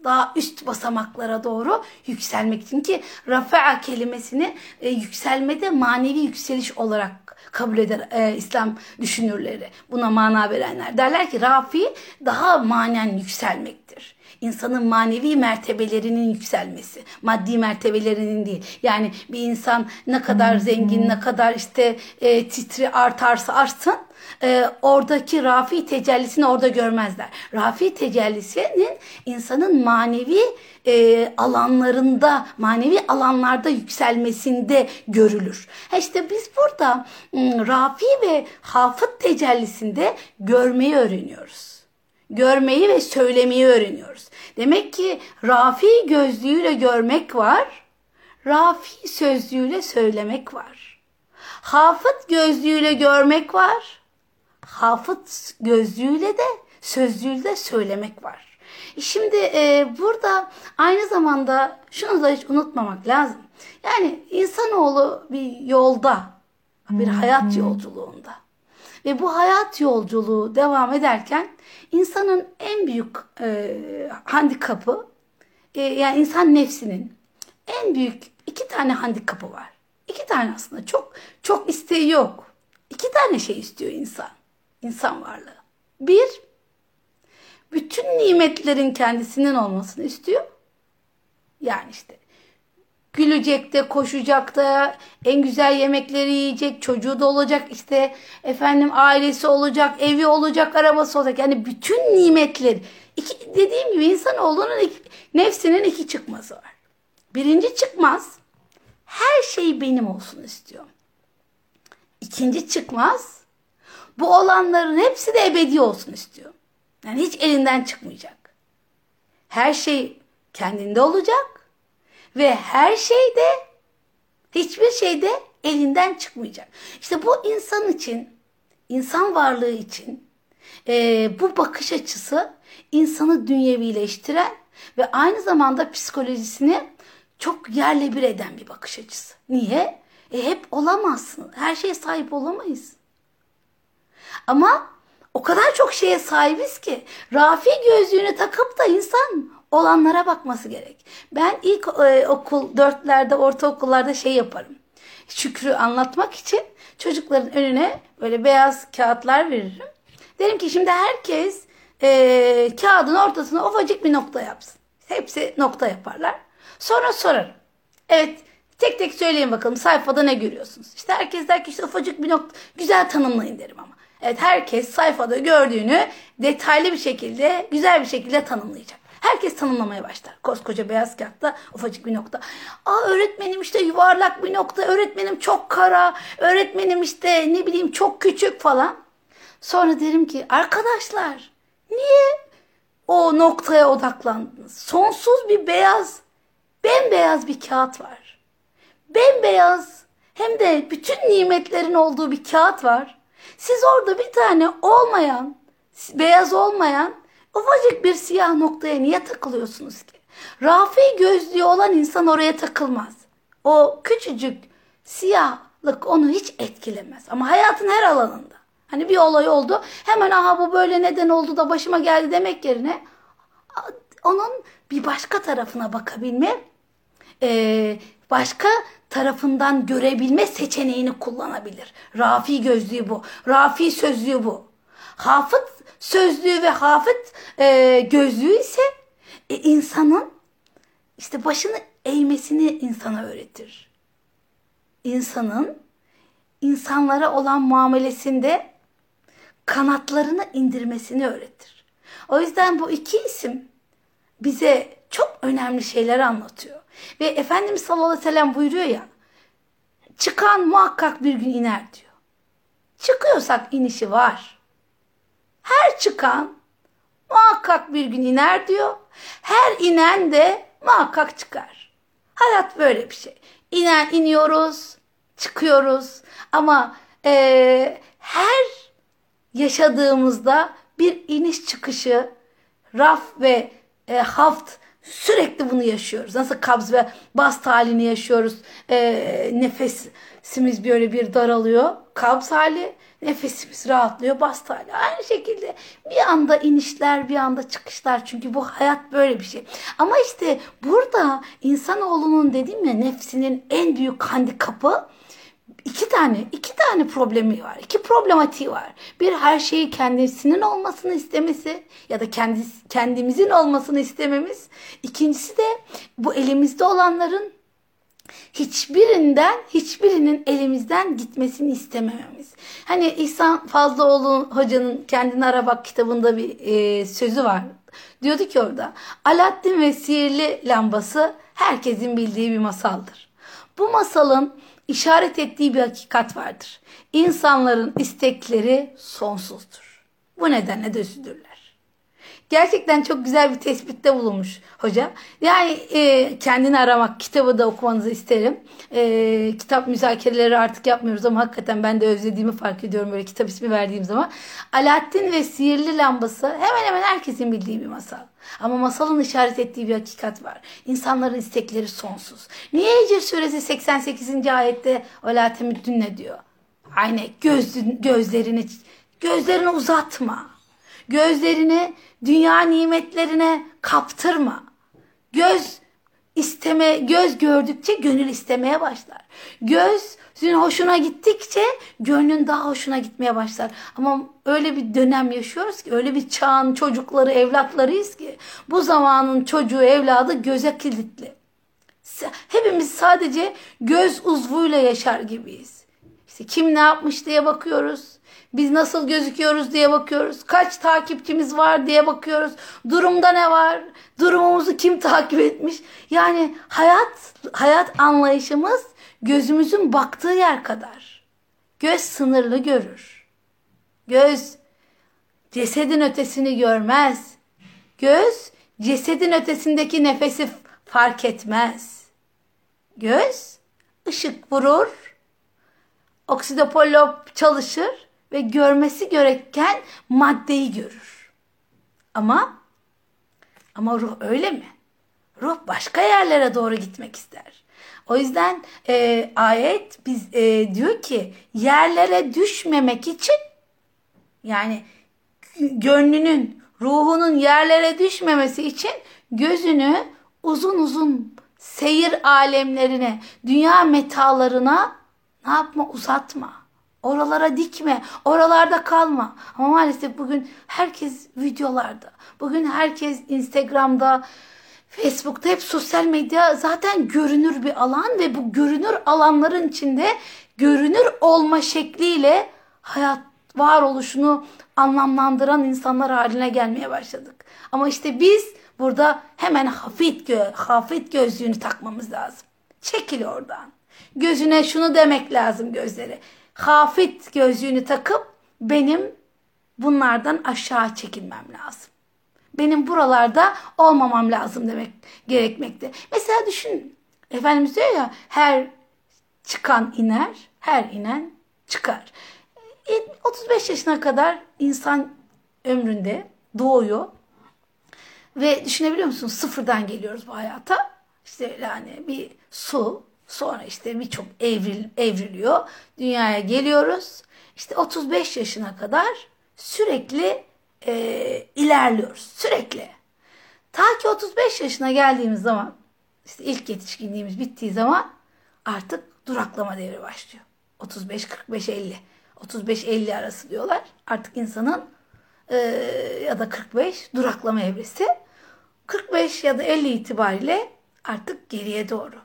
Daha üst basamaklara doğru yükselmek için ki rafa'a kelimesini e, yükselmede manevi yükseliş olarak kabul eder e, İslam düşünürleri. Buna mana verenler. Derler ki rafi daha manen yükselmektir. İnsanın manevi mertebelerinin yükselmesi. Maddi mertebelerinin değil. Yani bir insan ne kadar zengin, ne kadar işte e, titri artarsa artsın e, oradaki rafi tecellisini orada görmezler. Rafi tecellisinin insanın manevi e, alanlarında, manevi alanlarda yükselmesinde görülür. Ha işte biz burada ıı, rafi ve hafıt tecellisinde görmeyi öğreniyoruz. Görmeyi ve söylemeyi öğreniyoruz. Demek ki rafi gözlüğüyle görmek var, rafi sözlüğüyle söylemek var. Hafıt gözlüğüyle görmek var, hafıt gözlüğüyle de sözlüğüyle söylemek var. Şimdi e, burada aynı zamanda şunu da hiç unutmamak lazım. Yani insanoğlu bir yolda, bir hayat yolculuğunda. Ve bu hayat yolculuğu devam ederken insanın en büyük e, handikapı, e, yani insan nefsinin en büyük iki tane handikapı var. İki tane aslında çok çok isteği yok. İki tane şey istiyor insan. İnsan varlığı. Bir, bütün nimetlerin kendisinin olmasını istiyor. Yani işte gülecek de, koşacak da, en güzel yemekleri yiyecek, çocuğu da olacak, işte efendim ailesi olacak, evi olacak, arabası olacak. Yani bütün nimetler. İki, dediğim gibi insanoğlunun iki, nefsinin iki çıkması var. Birinci çıkmaz, her şey benim olsun istiyor. İkinci çıkmaz, bu olanların hepsi de ebedi olsun istiyor. Yani hiç elinden çıkmayacak. Her şey kendinde olacak ve her şey de hiçbir şey de elinden çıkmayacak. İşte bu insan için, insan varlığı için e, bu bakış açısı insanı dünyevileştiren ve aynı zamanda psikolojisini çok yerle bir eden bir bakış açısı. Niye? E hep olamazsın. Her şeye sahip olamayız. Ama o kadar çok şeye sahibiz ki Rafi gözlüğünü takıp da insan olanlara bakması gerek. Ben ilk e, okul dörtlerde ortaokullarda şey yaparım. Şükrü anlatmak için çocukların önüne böyle beyaz kağıtlar veririm. Derim ki şimdi herkes e, kağıdın ortasına ufacık bir nokta yapsın. Hepsi nokta yaparlar. Sonra sorarım. Evet tek tek söyleyin bakalım sayfada ne görüyorsunuz? İşte herkes der ki işte ufacık bir nokta güzel tanımlayın derim ama. Evet herkes sayfada gördüğünü detaylı bir şekilde güzel bir şekilde tanımlayacak. Herkes tanımlamaya başlar. Koskoca beyaz kağıtta ufacık bir nokta. Aa öğretmenim işte yuvarlak bir nokta. Öğretmenim çok kara. Öğretmenim işte ne bileyim çok küçük falan. Sonra derim ki arkadaşlar niye o noktaya odaklandınız? Sonsuz bir beyaz, bembeyaz bir kağıt var. Bembeyaz hem de bütün nimetlerin olduğu bir kağıt var. Siz orada bir tane olmayan, beyaz olmayan ufacık bir siyah noktaya niye takılıyorsunuz ki? Rafi gözlüğü olan insan oraya takılmaz. O küçücük siyahlık onu hiç etkilemez. Ama hayatın her alanında. Hani bir olay oldu. Hemen aha bu böyle neden oldu da başıma geldi demek yerine onun bir başka tarafına bakabilme, başka tarafından görebilme seçeneğini kullanabilir. Rafi gözlüğü bu. Rafi sözlüğü bu. Hafız sözlüğü ve hafız e, gözlüğü ise e, insanın işte başını eğmesini insana öğretir. İnsanın insanlara olan muamelesinde kanatlarını indirmesini öğretir. O yüzden bu iki isim bize çok önemli şeyler anlatıyor. Ve Efendimiz sallallahu aleyhi ve sellem buyuruyor ya çıkan muhakkak bir gün iner diyor. Çıkıyorsak inişi var. Her çıkan muhakkak bir gün iner diyor. Her inen de muhakkak çıkar. Hayat böyle bir şey. İner iniyoruz, çıkıyoruz ama e, her yaşadığımızda bir iniş çıkışı, raf ve e, haft Sürekli bunu yaşıyoruz. Nasıl kabz ve bast halini yaşıyoruz. E, nefesimiz böyle bir daralıyor. Kabz hali, nefesimiz rahatlıyor. Bast hali. Aynı şekilde bir anda inişler, bir anda çıkışlar. Çünkü bu hayat böyle bir şey. Ama işte burada insanoğlunun dediğim ya nefsinin en büyük handikapı iki tane iki tane problemi var. iki problematiği var. Bir her şeyi kendisinin olmasını istemesi ya da kendisi, kendimizin olmasını istememiz. İkincisi de bu elimizde olanların hiçbirinden hiçbirinin elimizden gitmesini istemememiz. Hani İhsan Fazlıoğlu hocanın Kendini Ara Bak kitabında bir e, sözü var. Diyordu ki orada Alaaddin ve sihirli lambası herkesin bildiği bir masaldır. Bu masalın işaret ettiği bir hakikat vardır. İnsanların istekleri sonsuzdur. Bu nedenle de üzülürler. Gerçekten çok güzel bir tespitte bulunmuş hoca. Yani e, kendini aramak kitabı da okumanızı isterim. E, kitap müzakereleri artık yapmıyoruz ama hakikaten ben de özlediğimi fark ediyorum böyle kitap ismi verdiğim zaman. Alaaddin ve Sihirli Lambası hemen hemen herkesin bildiği bir masal. Ama masalın işaret ettiği bir hakikat var. İnsanların istekleri sonsuz. Niye Hicr suresi 88. ayette Ola temüddünne diyor. Aynı göz, gözlerini gözlerini uzatma. Gözlerini dünya nimetlerine kaptırma. Göz isteme, göz gördükçe gönül istemeye başlar. Gözün hoşuna gittikçe gönlün daha hoşuna gitmeye başlar. Ama öyle bir dönem yaşıyoruz ki, öyle bir çağın çocukları, evlatlarıyız ki bu zamanın çocuğu, evladı göze kilitli. Hepimiz sadece göz uzvuyla yaşar gibiyiz. İşte kim ne yapmış diye bakıyoruz. Biz nasıl gözüküyoruz diye bakıyoruz. Kaç takipçimiz var diye bakıyoruz. Durumda ne var? Durumumuzu kim takip etmiş? Yani hayat hayat anlayışımız gözümüzün baktığı yer kadar. Göz sınırlı görür. Göz cesedin ötesini görmez. Göz cesedin ötesindeki nefesi fark etmez. Göz ışık vurur. Oksidopollop çalışır ve görmesi gereken maddeyi görür. Ama ama ruh öyle mi? Ruh başka yerlere doğru gitmek ister. O yüzden e, ayet biz e, diyor ki yerlere düşmemek için yani gönlünün, ruhunun yerlere düşmemesi için gözünü uzun uzun seyir alemlerine, dünya metalarına ne yapma uzatma. Oralara dikme, oralarda kalma. Ama maalesef bugün herkes videolarda. Bugün herkes Instagram'da, Facebook'ta hep sosyal medya zaten görünür bir alan ve bu görünür alanların içinde görünür olma şekliyle hayat varoluşunu anlamlandıran insanlar haline gelmeye başladık. Ama işte biz burada hemen hafif, gö hafif gözlüğünü takmamız lazım. Çekil oradan. Gözüne şunu demek lazım gözleri. Hafif gözlüğünü takıp benim bunlardan aşağı çekilmem lazım. Benim buralarda olmamam lazım demek gerekmekte. Mesela düşün. Efendimiz diyor ya her çıkan iner, her inen çıkar. 35 yaşına kadar insan ömründe doğuyor. Ve düşünebiliyor musun? Sıfırdan geliyoruz bu hayata. İşte yani bir su, sonra işte birçok evril, evriliyor. Dünyaya geliyoruz. İşte 35 yaşına kadar sürekli e, ilerliyoruz. Sürekli. Ta ki 35 yaşına geldiğimiz zaman işte ilk yetişkinliğimiz bittiği zaman artık duraklama devri başlıyor. 35, 45, 50. 35-50 arası diyorlar. Artık insanın e, ya da 45 duraklama evresi. 45 ya da 50 itibariyle artık geriye doğru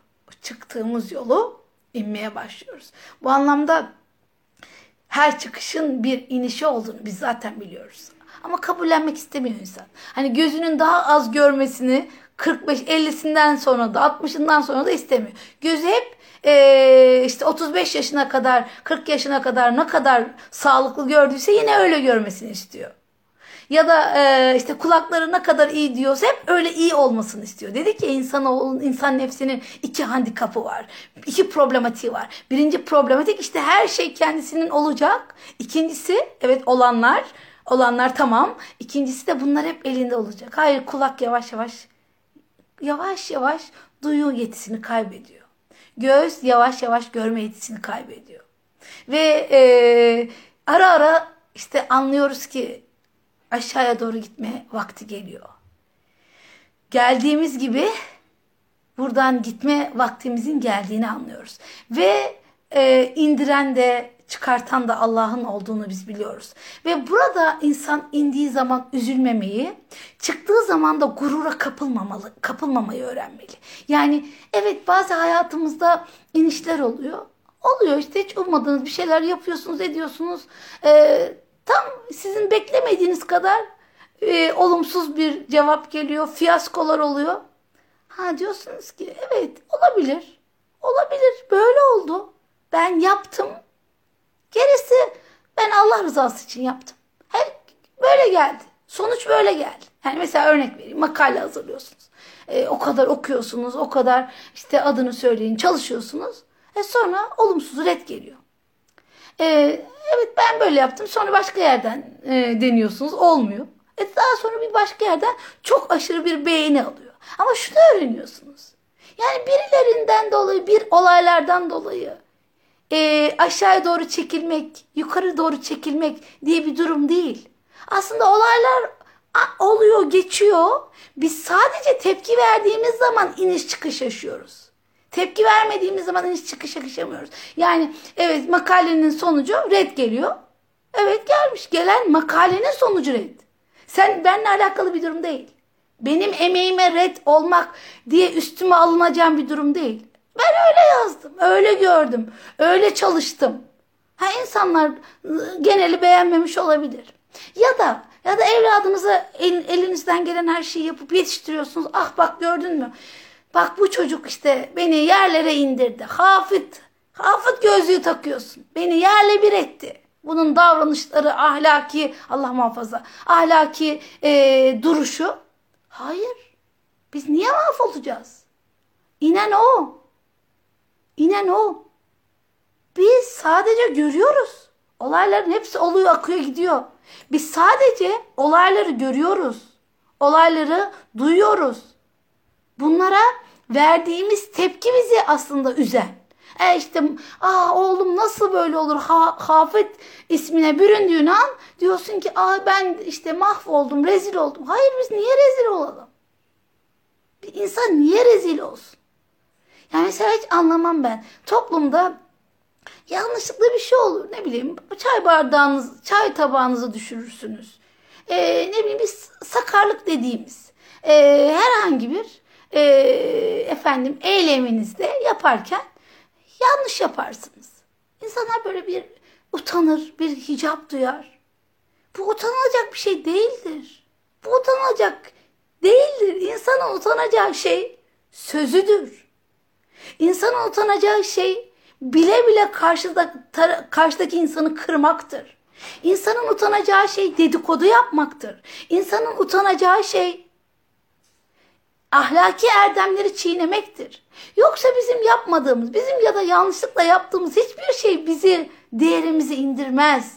çıktığımız yolu inmeye başlıyoruz. Bu anlamda her çıkışın bir inişi olduğunu biz zaten biliyoruz. Ama kabullenmek istemiyor insan. Hani gözünün daha az görmesini 45-50'sinden sonra da 60'ından sonra da istemiyor. Gözü hep e, işte 35 yaşına kadar 40 yaşına kadar ne kadar sağlıklı gördüyse yine öyle görmesini istiyor. Ya da e, işte kulakları ne kadar iyi diyorsa hep öyle iyi olmasını istiyor. Dedi ki insan insan nefsinin iki handikapı var. iki problematiği var. Birinci problematik işte her şey kendisinin olacak. İkincisi evet olanlar olanlar tamam. İkincisi de bunlar hep elinde olacak. Hayır kulak yavaş yavaş yavaş yavaş duyu yetisini kaybediyor. Göz yavaş yavaş görme yetisini kaybediyor. Ve e, ara ara işte anlıyoruz ki aşağıya doğru gitme vakti geliyor. Geldiğimiz gibi buradan gitme vaktimizin geldiğini anlıyoruz. Ve e, indiren de çıkartan da Allah'ın olduğunu biz biliyoruz. Ve burada insan indiği zaman üzülmemeyi, çıktığı zaman da gurura kapılmamalı, kapılmamayı öğrenmeli. Yani evet bazı hayatımızda inişler oluyor. Oluyor işte hiç ummadığınız bir şeyler yapıyorsunuz, ediyorsunuz. Ee, tam sizin beklemediğiniz kadar e, olumsuz bir cevap geliyor, fiyaskolar oluyor. Ha diyorsunuz ki evet olabilir, olabilir böyle oldu. Ben yaptım, Gerisi ben Allah rızası için yaptım. Her böyle geldi. Sonuç böyle geldi. Yani mesela örnek vereyim. Makale hazırlıyorsunuz. E, o kadar okuyorsunuz. O kadar işte adını söyleyin çalışıyorsunuz. E sonra olumsuz red geliyor. E, evet ben böyle yaptım. Sonra başka yerden e, deniyorsunuz. Olmuyor. E, daha sonra bir başka yerden çok aşırı bir beğeni alıyor. Ama şunu öğreniyorsunuz. Yani birilerinden dolayı, bir olaylardan dolayı e, aşağıya doğru çekilmek, yukarı doğru çekilmek diye bir durum değil. Aslında olaylar oluyor, geçiyor. Biz sadece tepki verdiğimiz zaman iniş çıkış yaşıyoruz. Tepki vermediğimiz zaman iniş çıkış yaşamıyoruz. Yani evet makalenin sonucu red geliyor. Evet gelmiş. Gelen makalenin sonucu red. Sen benimle alakalı bir durum değil. Benim emeğime red olmak diye üstüme alınacağım bir durum değil. Ben öyle yazdım, öyle gördüm, öyle çalıştım. Ha insanlar ıı, geneli beğenmemiş olabilir. Ya da ya da evladınıza el, elinizden gelen her şeyi yapıp yetiştiriyorsunuz. Ah bak gördün mü? Bak bu çocuk işte beni yerlere indirdi. Hafit, hafit gözlüğü takıyorsun. Beni yerle bir etti. Bunun davranışları ahlaki, Allah muhafaza, ahlaki e, duruşu. Hayır. Biz niye mahvolacağız? İnen o. İnen o. Biz sadece görüyoruz. Olayların hepsi oluyor, akıyor, gidiyor. Biz sadece olayları görüyoruz. Olayları duyuyoruz. Bunlara verdiğimiz tepki bizi aslında üzen. E işte aa oğlum nasıl böyle olur ha, Hafet ismine büründüğün an diyorsun ki aa ben işte mahvoldum rezil oldum. Hayır biz niye rezil olalım? Bir insan niye rezil olsun? Yani mesela hiç anlamam ben. Toplumda yanlışlıkla bir şey olur. Ne bileyim çay bardağınız, çay tabağınızı düşürürsünüz. Ee, ne bileyim bir sakarlık dediğimiz e, herhangi bir e, efendim eyleminizde yaparken yanlış yaparsınız. İnsanlar böyle bir utanır, bir hicap duyar. Bu utanılacak bir şey değildir. Bu utanılacak değildir. İnsanın utanacağı şey sözüdür. İnsanın utanacağı şey bile bile karşıda, karşıdaki insanı kırmaktır. İnsanın utanacağı şey dedikodu yapmaktır. İnsanın utanacağı şey ahlaki erdemleri çiğnemektir. Yoksa bizim yapmadığımız, bizim ya da yanlışlıkla yaptığımız hiçbir şey bizi değerimizi indirmez.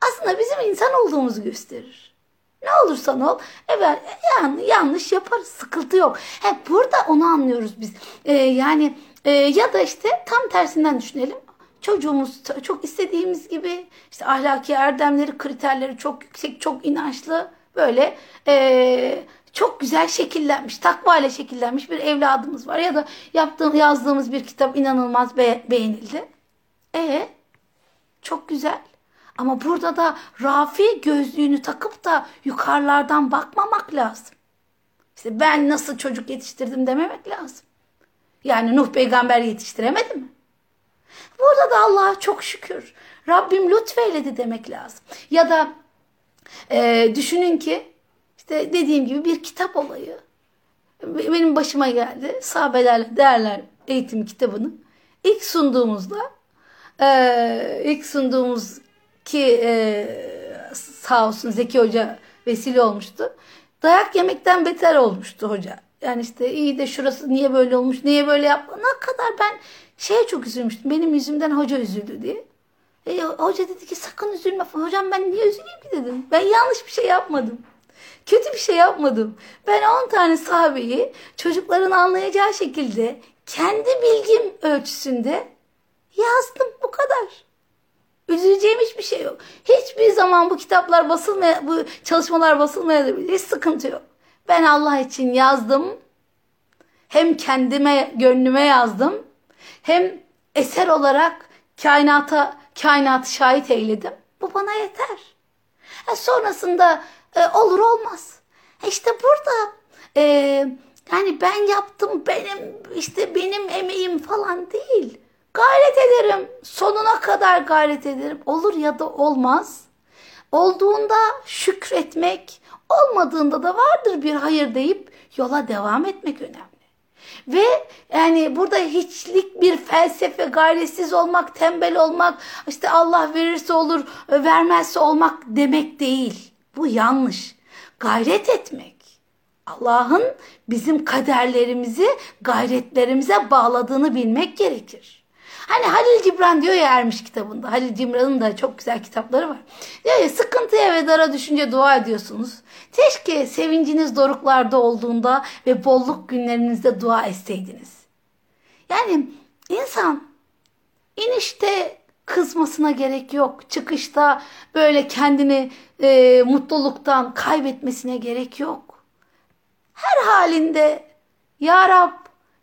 Aslında bizim insan olduğumuzu gösterir. Ne olursan ol, evet yani yanlış yaparız, sıkıntı yok. Hep burada onu anlıyoruz biz. Ee, yani e, ya da işte tam tersinden düşünelim. Çocuğumuz çok istediğimiz gibi işte ahlaki erdemleri, kriterleri çok yüksek, çok inançlı böyle e, çok güzel şekillenmiş, takva ile şekillenmiş bir evladımız var. Ya da yaptığım, yazdığımız bir kitap inanılmaz be beğenildi. E çok güzel. Ama burada da Rafi gözlüğünü takıp da yukarılardan bakmamak lazım. İşte ben nasıl çocuk yetiştirdim dememek lazım. Yani Nuh peygamber yetiştiremedi mi? Burada da Allah'a çok şükür. Rabbim lütfeyledi demek lazım. Ya da e, düşünün ki işte dediğim gibi bir kitap olayı. Benim başıma geldi. Sahabelerle değerler eğitim kitabını. ilk sunduğumuzda e, ilk sunduğumuz ki e, sağ olsun Zeki Hoca vesile olmuştu. Dayak yemekten beter olmuştu hoca. Yani işte iyi de şurası niye böyle olmuş, niye böyle. Ne kadar ben şeye çok üzülmüştüm. Benim yüzümden hoca üzüldü diye. E, hoca dedi ki sakın üzülme falan. Hocam ben niye üzüleyim ki dedim. Ben yanlış bir şey yapmadım. Kötü bir şey yapmadım. Ben 10 tane sahabeyi çocukların anlayacağı şekilde kendi bilgim ölçüsünde yazdım bu kadar. Üzüleceğim hiçbir şey yok. Hiçbir zaman bu kitaplar basılmaya, bu çalışmalar basılmayabilir. Hiç sıkıntı yok. Ben Allah için yazdım. Hem kendime, gönlüme yazdım. Hem eser olarak kainata, kainatı şahit eyledim. Bu bana yeter. E sonrasında e, olur olmaz. E işte burada e, yani ben yaptım benim işte benim emeğim falan değil. Gayret ederim. Sonuna kadar gayret ederim. Olur ya da olmaz. Olduğunda şükretmek, olmadığında da vardır bir hayır deyip yola devam etmek önemli. Ve yani burada hiçlik bir felsefe, gayretsiz olmak, tembel olmak, işte Allah verirse olur, vermezse olmak demek değil. Bu yanlış. Gayret etmek. Allah'ın bizim kaderlerimizi gayretlerimize bağladığını bilmek gerekir. Hani Halil Cibran diyor ya Ermiş kitabında. Halil Cibran'ın da çok güzel kitapları var. Diyor ya sıkıntıya ve dara düşünce dua ediyorsunuz. Keşke sevinciniz doruklarda olduğunda ve bolluk günlerinizde dua etseydiniz. Yani insan inişte kızmasına gerek yok. Çıkışta böyle kendini e, mutluluktan kaybetmesine gerek yok. Her halinde Ya Rab,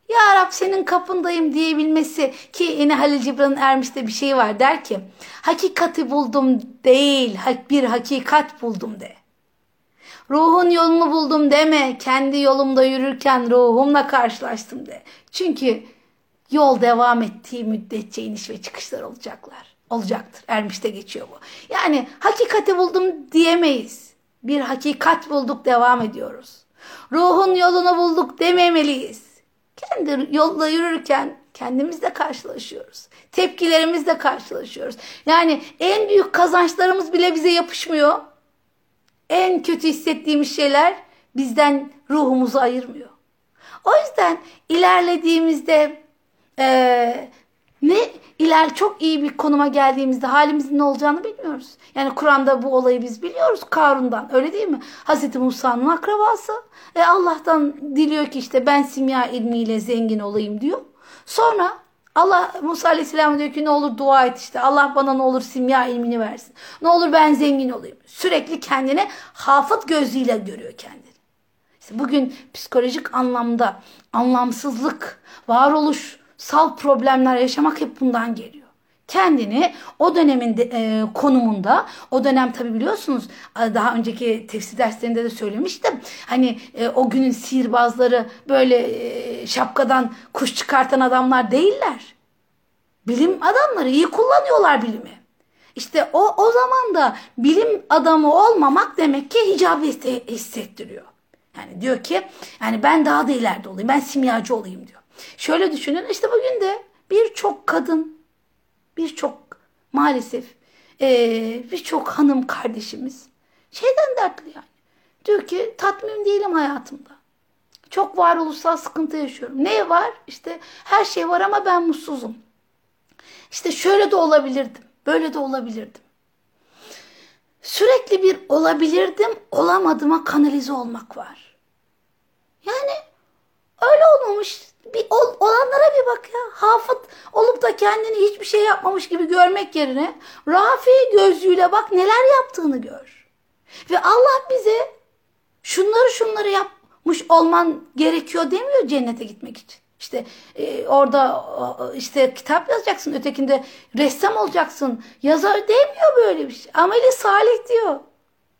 Ya Rab senin kapındayım diyebilmesi ki yine Halil Cibran'ın Ermiş'te bir şey var der ki hakikati buldum değil bir hakikat buldum de. Ruhun yolunu buldum deme. Kendi yolumda yürürken ruhumla karşılaştım de. Çünkü yol devam ettiği müddetçe iniş ve çıkışlar olacaklar. Olacaktır. Ermiş'te geçiyor bu. Yani hakikati buldum diyemeyiz. Bir hakikat bulduk devam ediyoruz. Ruhun yolunu bulduk dememeliyiz. Kendi yolda yürürken kendimizle karşılaşıyoruz. Tepkilerimizle karşılaşıyoruz. Yani en büyük kazançlarımız bile bize yapışmıyor. En kötü hissettiğimiz şeyler bizden ruhumuzu ayırmıyor. O yüzden ilerlediğimizde e, ne iler çok iyi bir konuma geldiğimizde halimizin ne olacağını bilmiyoruz. Yani Kur'an'da bu olayı biz biliyoruz Karun'dan öyle değil mi? Hazreti Musa'nın akrabası. E Allah'tan diliyor ki işte ben simya ilmiyle zengin olayım diyor. Sonra Allah Musa Aleyhisselam diyor ki ne olur dua et işte. Allah bana ne olur simya ilmini versin. Ne olur ben zengin olayım. Sürekli kendini hafıt gözüyle görüyor kendini. İşte bugün psikolojik anlamda anlamsızlık, varoluşsal problemler yaşamak hep bundan geliyor. Kendini o dönemin de, e, konumunda, o dönem tabi biliyorsunuz daha önceki tefsir derslerinde de söylemiştim. Hani e, o günün sihirbazları böyle e, şapkadan kuş çıkartan adamlar değiller. Bilim adamları iyi kullanıyorlar bilimi. İşte o o zaman da bilim adamı olmamak demek ki hicabı hissettiriyor. Yani diyor ki yani ben daha da ileride olayım. Ben simyacı olayım diyor. Şöyle düşünün işte bugün de birçok kadın birçok maalesef ee, birçok hanım kardeşimiz şeyden dertli yani. Diyor ki tatmin değilim hayatımda. Çok varoluşsal sıkıntı yaşıyorum. Ne var? İşte her şey var ama ben mutsuzum. İşte şöyle de olabilirdim. Böyle de olabilirdim. Sürekli bir olabilirdim, olamadığıma kanalize olmak var. Yani öyle olmamış. Bir ol, olanlara bir bak ya. Hafıt olup da kendini hiçbir şey yapmamış gibi görmek yerine Rafi gözlüğüyle bak neler yaptığını gör. Ve Allah bize şunları şunları yapmış olman gerekiyor demiyor cennete gitmek için. İşte e, orada işte kitap yazacaksın, ötekinde ressam olacaksın. Yazar demiyor böyle bir şey. Ameli salih diyor.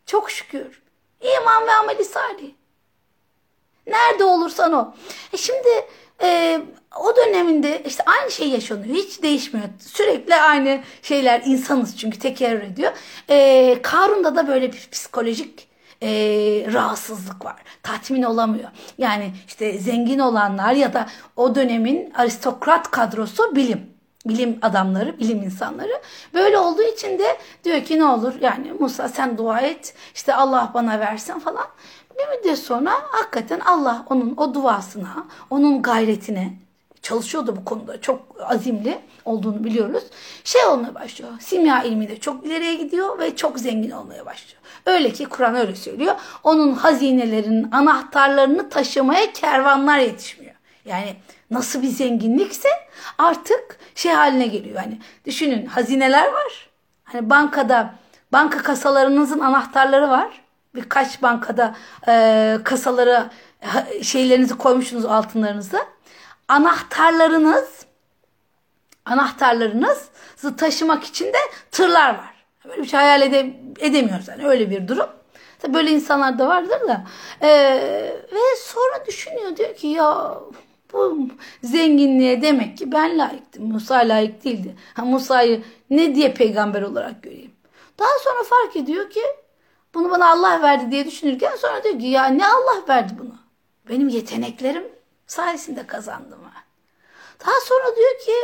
Çok şükür. İman ve ameli salih. Nerede olursan o. E şimdi e, o döneminde işte aynı şey yaşanıyor. Hiç değişmiyor. Sürekli aynı şeyler insanız çünkü tekerrür ediyor. E, Karun'da da böyle bir psikolojik e, rahatsızlık var. Tatmin olamıyor. Yani işte zengin olanlar ya da o dönemin aristokrat kadrosu bilim. Bilim adamları, bilim insanları. Böyle olduğu için de diyor ki ne olur yani Musa sen dua et işte Allah bana versin falan. Bir müddet sonra hakikaten Allah onun o duasına, onun gayretine çalışıyordu bu konuda. Çok azimli olduğunu biliyoruz. Şey olmaya başlıyor. Simya ilmi de çok ileriye gidiyor ve çok zengin olmaya başlıyor. Öyle ki Kur'an öyle söylüyor. Onun hazinelerinin anahtarlarını taşımaya kervanlar yetişmiyor. Yani nasıl bir zenginlikse artık şey haline geliyor. Yani düşünün hazineler var. Hani bankada banka kasalarınızın anahtarları var. Birkaç bankada e, kasalara şeylerinizi koymuşsunuz altınlarınızı. Anahtarlarınız anahtarlarınızı taşımak için de tırlar var. Böyle bir şey hayal ede, edemiyoruz yani öyle bir durum. Tabii böyle insanlar da vardır da. Ee, ve sonra düşünüyor diyor ki ya bu zenginliğe demek ki ben layıktım. Musa layık değildi. Ha, Musa'yı ne diye peygamber olarak göreyim. Daha sonra fark ediyor ki bunu bana Allah verdi diye düşünürken sonra diyor ki ya ne Allah verdi bunu? Benim yeteneklerim sayesinde kazandım ben. Daha sonra diyor ki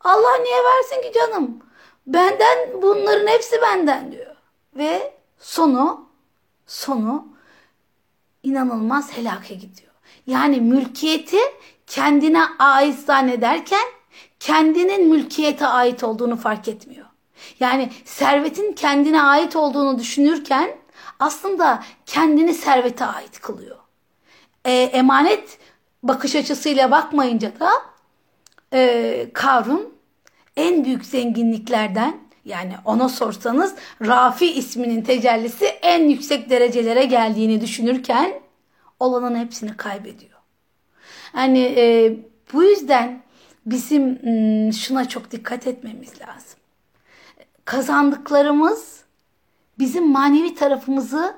Allah niye versin ki canım? Benden bunların hepsi benden diyor. Ve sonu sonu inanılmaz helake gidiyor. Yani mülkiyeti kendine ait zannederken kendinin mülkiyete ait olduğunu fark etmiyor. Yani servetin kendine ait olduğunu düşünürken aslında kendini servete ait kılıyor. E, emanet bakış açısıyla bakmayınca da e, Karun en büyük zenginliklerden yani ona sorsanız Rafi isminin tecellisi en yüksek derecelere geldiğini düşünürken olanın hepsini kaybediyor. Yani e, bu yüzden bizim ıı, şuna çok dikkat etmemiz lazım. Kazandıklarımız bizim manevi tarafımızı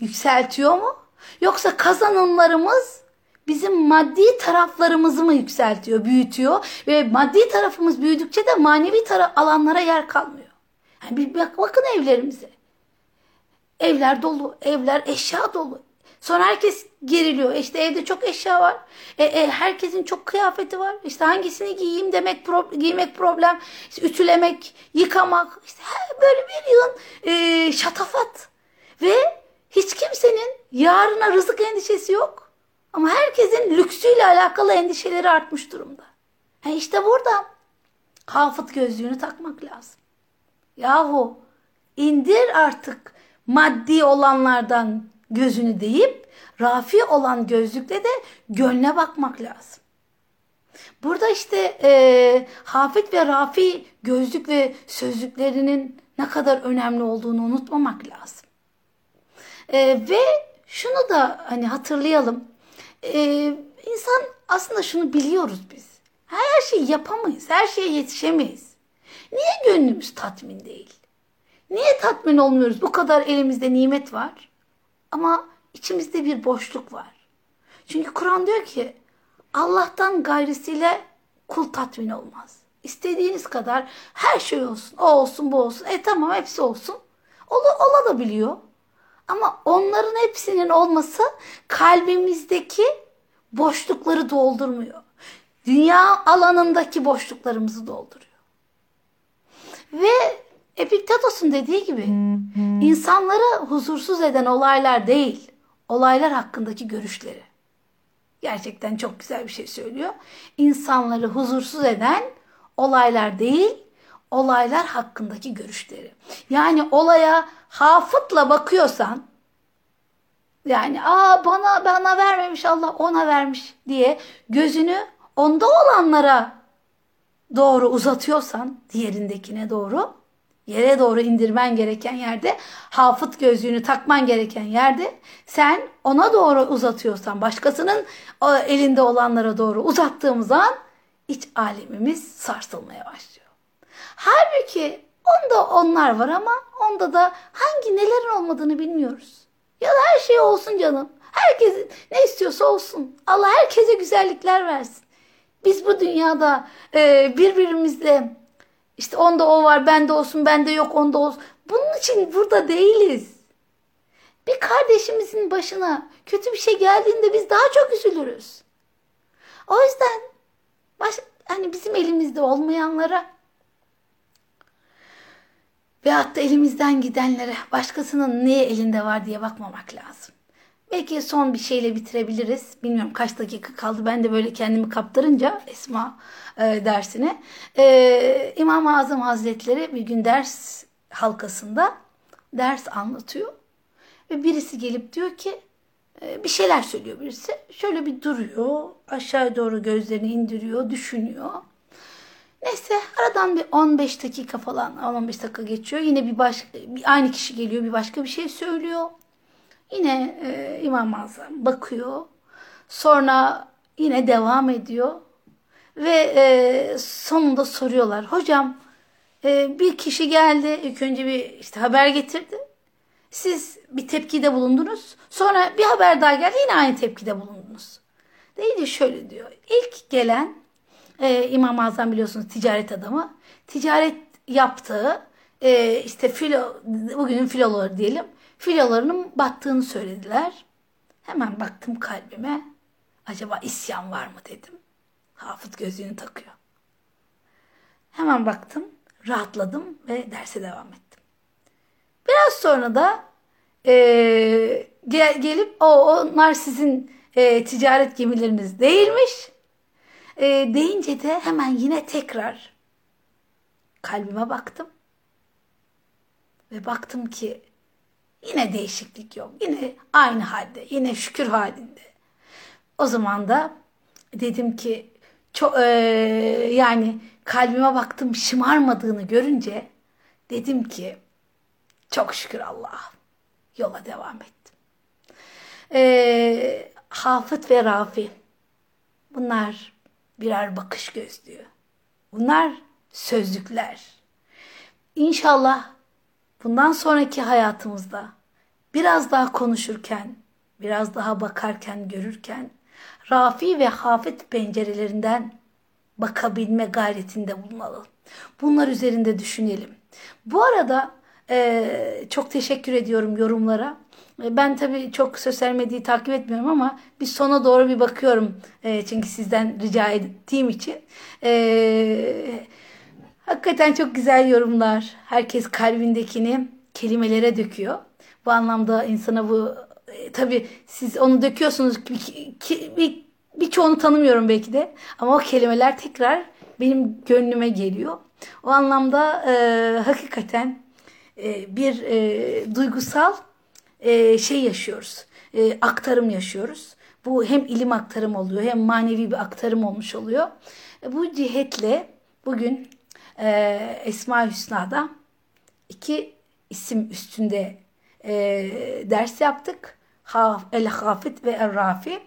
yükseltiyor mu? Yoksa kazanımlarımız bizim maddi taraflarımızı mı yükseltiyor, büyütüyor ve maddi tarafımız büyüdükçe de manevi alanlara yer kalmıyor. Yani bir bak, bakın evlerimize. Evler dolu, evler eşya dolu. Sonra herkes geriliyor. İşte evde çok eşya var. E, e, herkesin çok kıyafeti var. İşte hangisini giyeyim demek pro, giymek problem. İşte ütülemek, yıkamak. İşte böyle bir yığın e, şatafat. Ve hiç kimsenin yarına rızık endişesi yok. Ama herkesin lüksüyle alakalı endişeleri artmış durumda. Yani işte burada Hafıt gözlüğünü takmak lazım. Yahu indir artık maddi olanlardan gözünü deyip rafi olan gözlükle de gönle bakmak lazım. Burada işte e, hafit ve rafi gözlük ve sözlüklerinin ne kadar önemli olduğunu unutmamak lazım. E, ve şunu da hani hatırlayalım. E, insan aslında şunu biliyoruz biz. Her şeyi yapamayız, her şeye yetişemeyiz. Niye gönlümüz tatmin değil? Niye tatmin olmuyoruz? Bu kadar elimizde nimet var. Ama içimizde bir boşluk var. Çünkü Kur'an diyor ki Allah'tan gayrisiyle kul tatmin olmaz. İstediğiniz kadar her şey olsun. O olsun bu olsun. E tamam hepsi olsun. Ol, ola da biliyor. Ama onların hepsinin olması kalbimizdeki boşlukları doldurmuyor. Dünya alanındaki boşluklarımızı dolduruyor. Ve Epiktetos'un dediği gibi insanları huzursuz eden olaylar değil, olaylar hakkındaki görüşleri. Gerçekten çok güzel bir şey söylüyor. İnsanları huzursuz eden olaylar değil, olaylar hakkındaki görüşleri. Yani olaya hafıtla bakıyorsan, yani aa bana bana vermemiş Allah ona vermiş diye gözünü onda olanlara doğru uzatıyorsan diğerindekine doğru yere doğru indirmen gereken yerde hafıt gözlüğünü takman gereken yerde sen ona doğru uzatıyorsan başkasının elinde olanlara doğru uzattığımız an iç alemimiz sarsılmaya başlıyor. Halbuki onda onlar var ama onda da hangi nelerin olmadığını bilmiyoruz. Ya da her şey olsun canım. Herkes ne istiyorsa olsun. Allah herkese güzellikler versin. Biz bu dünyada e, birbirimizle işte onda o var, bende olsun, bende yok, onda olsun. Bunun için burada değiliz. Bir kardeşimizin başına kötü bir şey geldiğinde biz daha çok üzülürüz. O yüzden baş, hani bizim elimizde olmayanlara ve hatta elimizden gidenlere başkasının neye elinde var diye bakmamak lazım. Belki son bir şeyle bitirebiliriz. Bilmiyorum kaç dakika kaldı. Ben de böyle kendimi kaptırınca Esma e, dersine. E, İmam-ı Azam Hazretleri bir gün ders halkasında ders anlatıyor. Ve birisi gelip diyor ki e, bir şeyler söylüyor birisi. Şöyle bir duruyor. Aşağı doğru gözlerini indiriyor. Düşünüyor. Neyse aradan bir 15 dakika falan 15 dakika geçiyor. Yine bir başka bir aynı kişi geliyor bir başka bir şey söylüyor. Yine e, İmam Azam bakıyor. Sonra yine devam ediyor. Ve e, sonunda soruyorlar. Hocam e, bir kişi geldi. İlk önce bir işte haber getirdi. Siz bir tepkide bulundunuz. Sonra bir haber daha geldi. Yine aynı tepkide bulundunuz. Deyince şöyle diyor. İlk gelen e, İmam Azam biliyorsunuz ticaret adamı. Ticaret yaptığı e, işte filo, bugünün filoları diyelim filolarının battığını söylediler. Hemen baktım kalbime. Acaba isyan var mı dedim. Hafız gözlüğünü takıyor. Hemen baktım, rahatladım ve derse devam ettim. Biraz sonra da e, gel, gelip o onlar sizin e, ticaret gemileriniz değilmiş. E, deyince de hemen yine tekrar kalbime baktım. Ve baktım ki Yine değişiklik yok. Yine aynı halde. Yine şükür halinde. O zaman da dedim ki çok e, yani kalbime baktım şımarmadığını görünce dedim ki çok şükür Allah yola devam ettim. E, Hafıt ve Rafi bunlar birer bakış gözlüğü. Bunlar sözlükler. İnşallah bundan sonraki hayatımızda biraz daha konuşurken, biraz daha bakarken, görürken Rafi ve Hafet pencerelerinden bakabilme gayretinde bulunalım. Bunlar üzerinde düşünelim. Bu arada e, çok teşekkür ediyorum yorumlara. E, ben tabii çok sosyal medyayı takip etmiyorum ama bir sona doğru bir bakıyorum. E, çünkü sizden rica ettiğim için. E, Hakikaten çok güzel yorumlar. Herkes kalbindekini kelimelere döküyor. Bu anlamda insana bu e, tabii siz onu döküyorsunuz bir, bir, birçoğunu tanımıyorum belki de ama o kelimeler tekrar benim gönlüme geliyor. O anlamda e, hakikaten e, bir e, duygusal e, şey yaşıyoruz. E, aktarım yaşıyoruz. Bu hem ilim aktarım oluyor hem manevi bir aktarım olmuş oluyor. E, bu cihetle bugün e, Esma-i Hüsna'da iki isim üstünde e, ders yaptık. El-Hafid ve El-Rafi.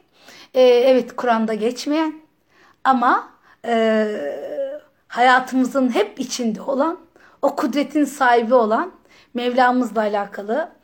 E, evet Kur'an'da geçmeyen ama e, hayatımızın hep içinde olan o kudretin sahibi olan Mevlamızla alakalı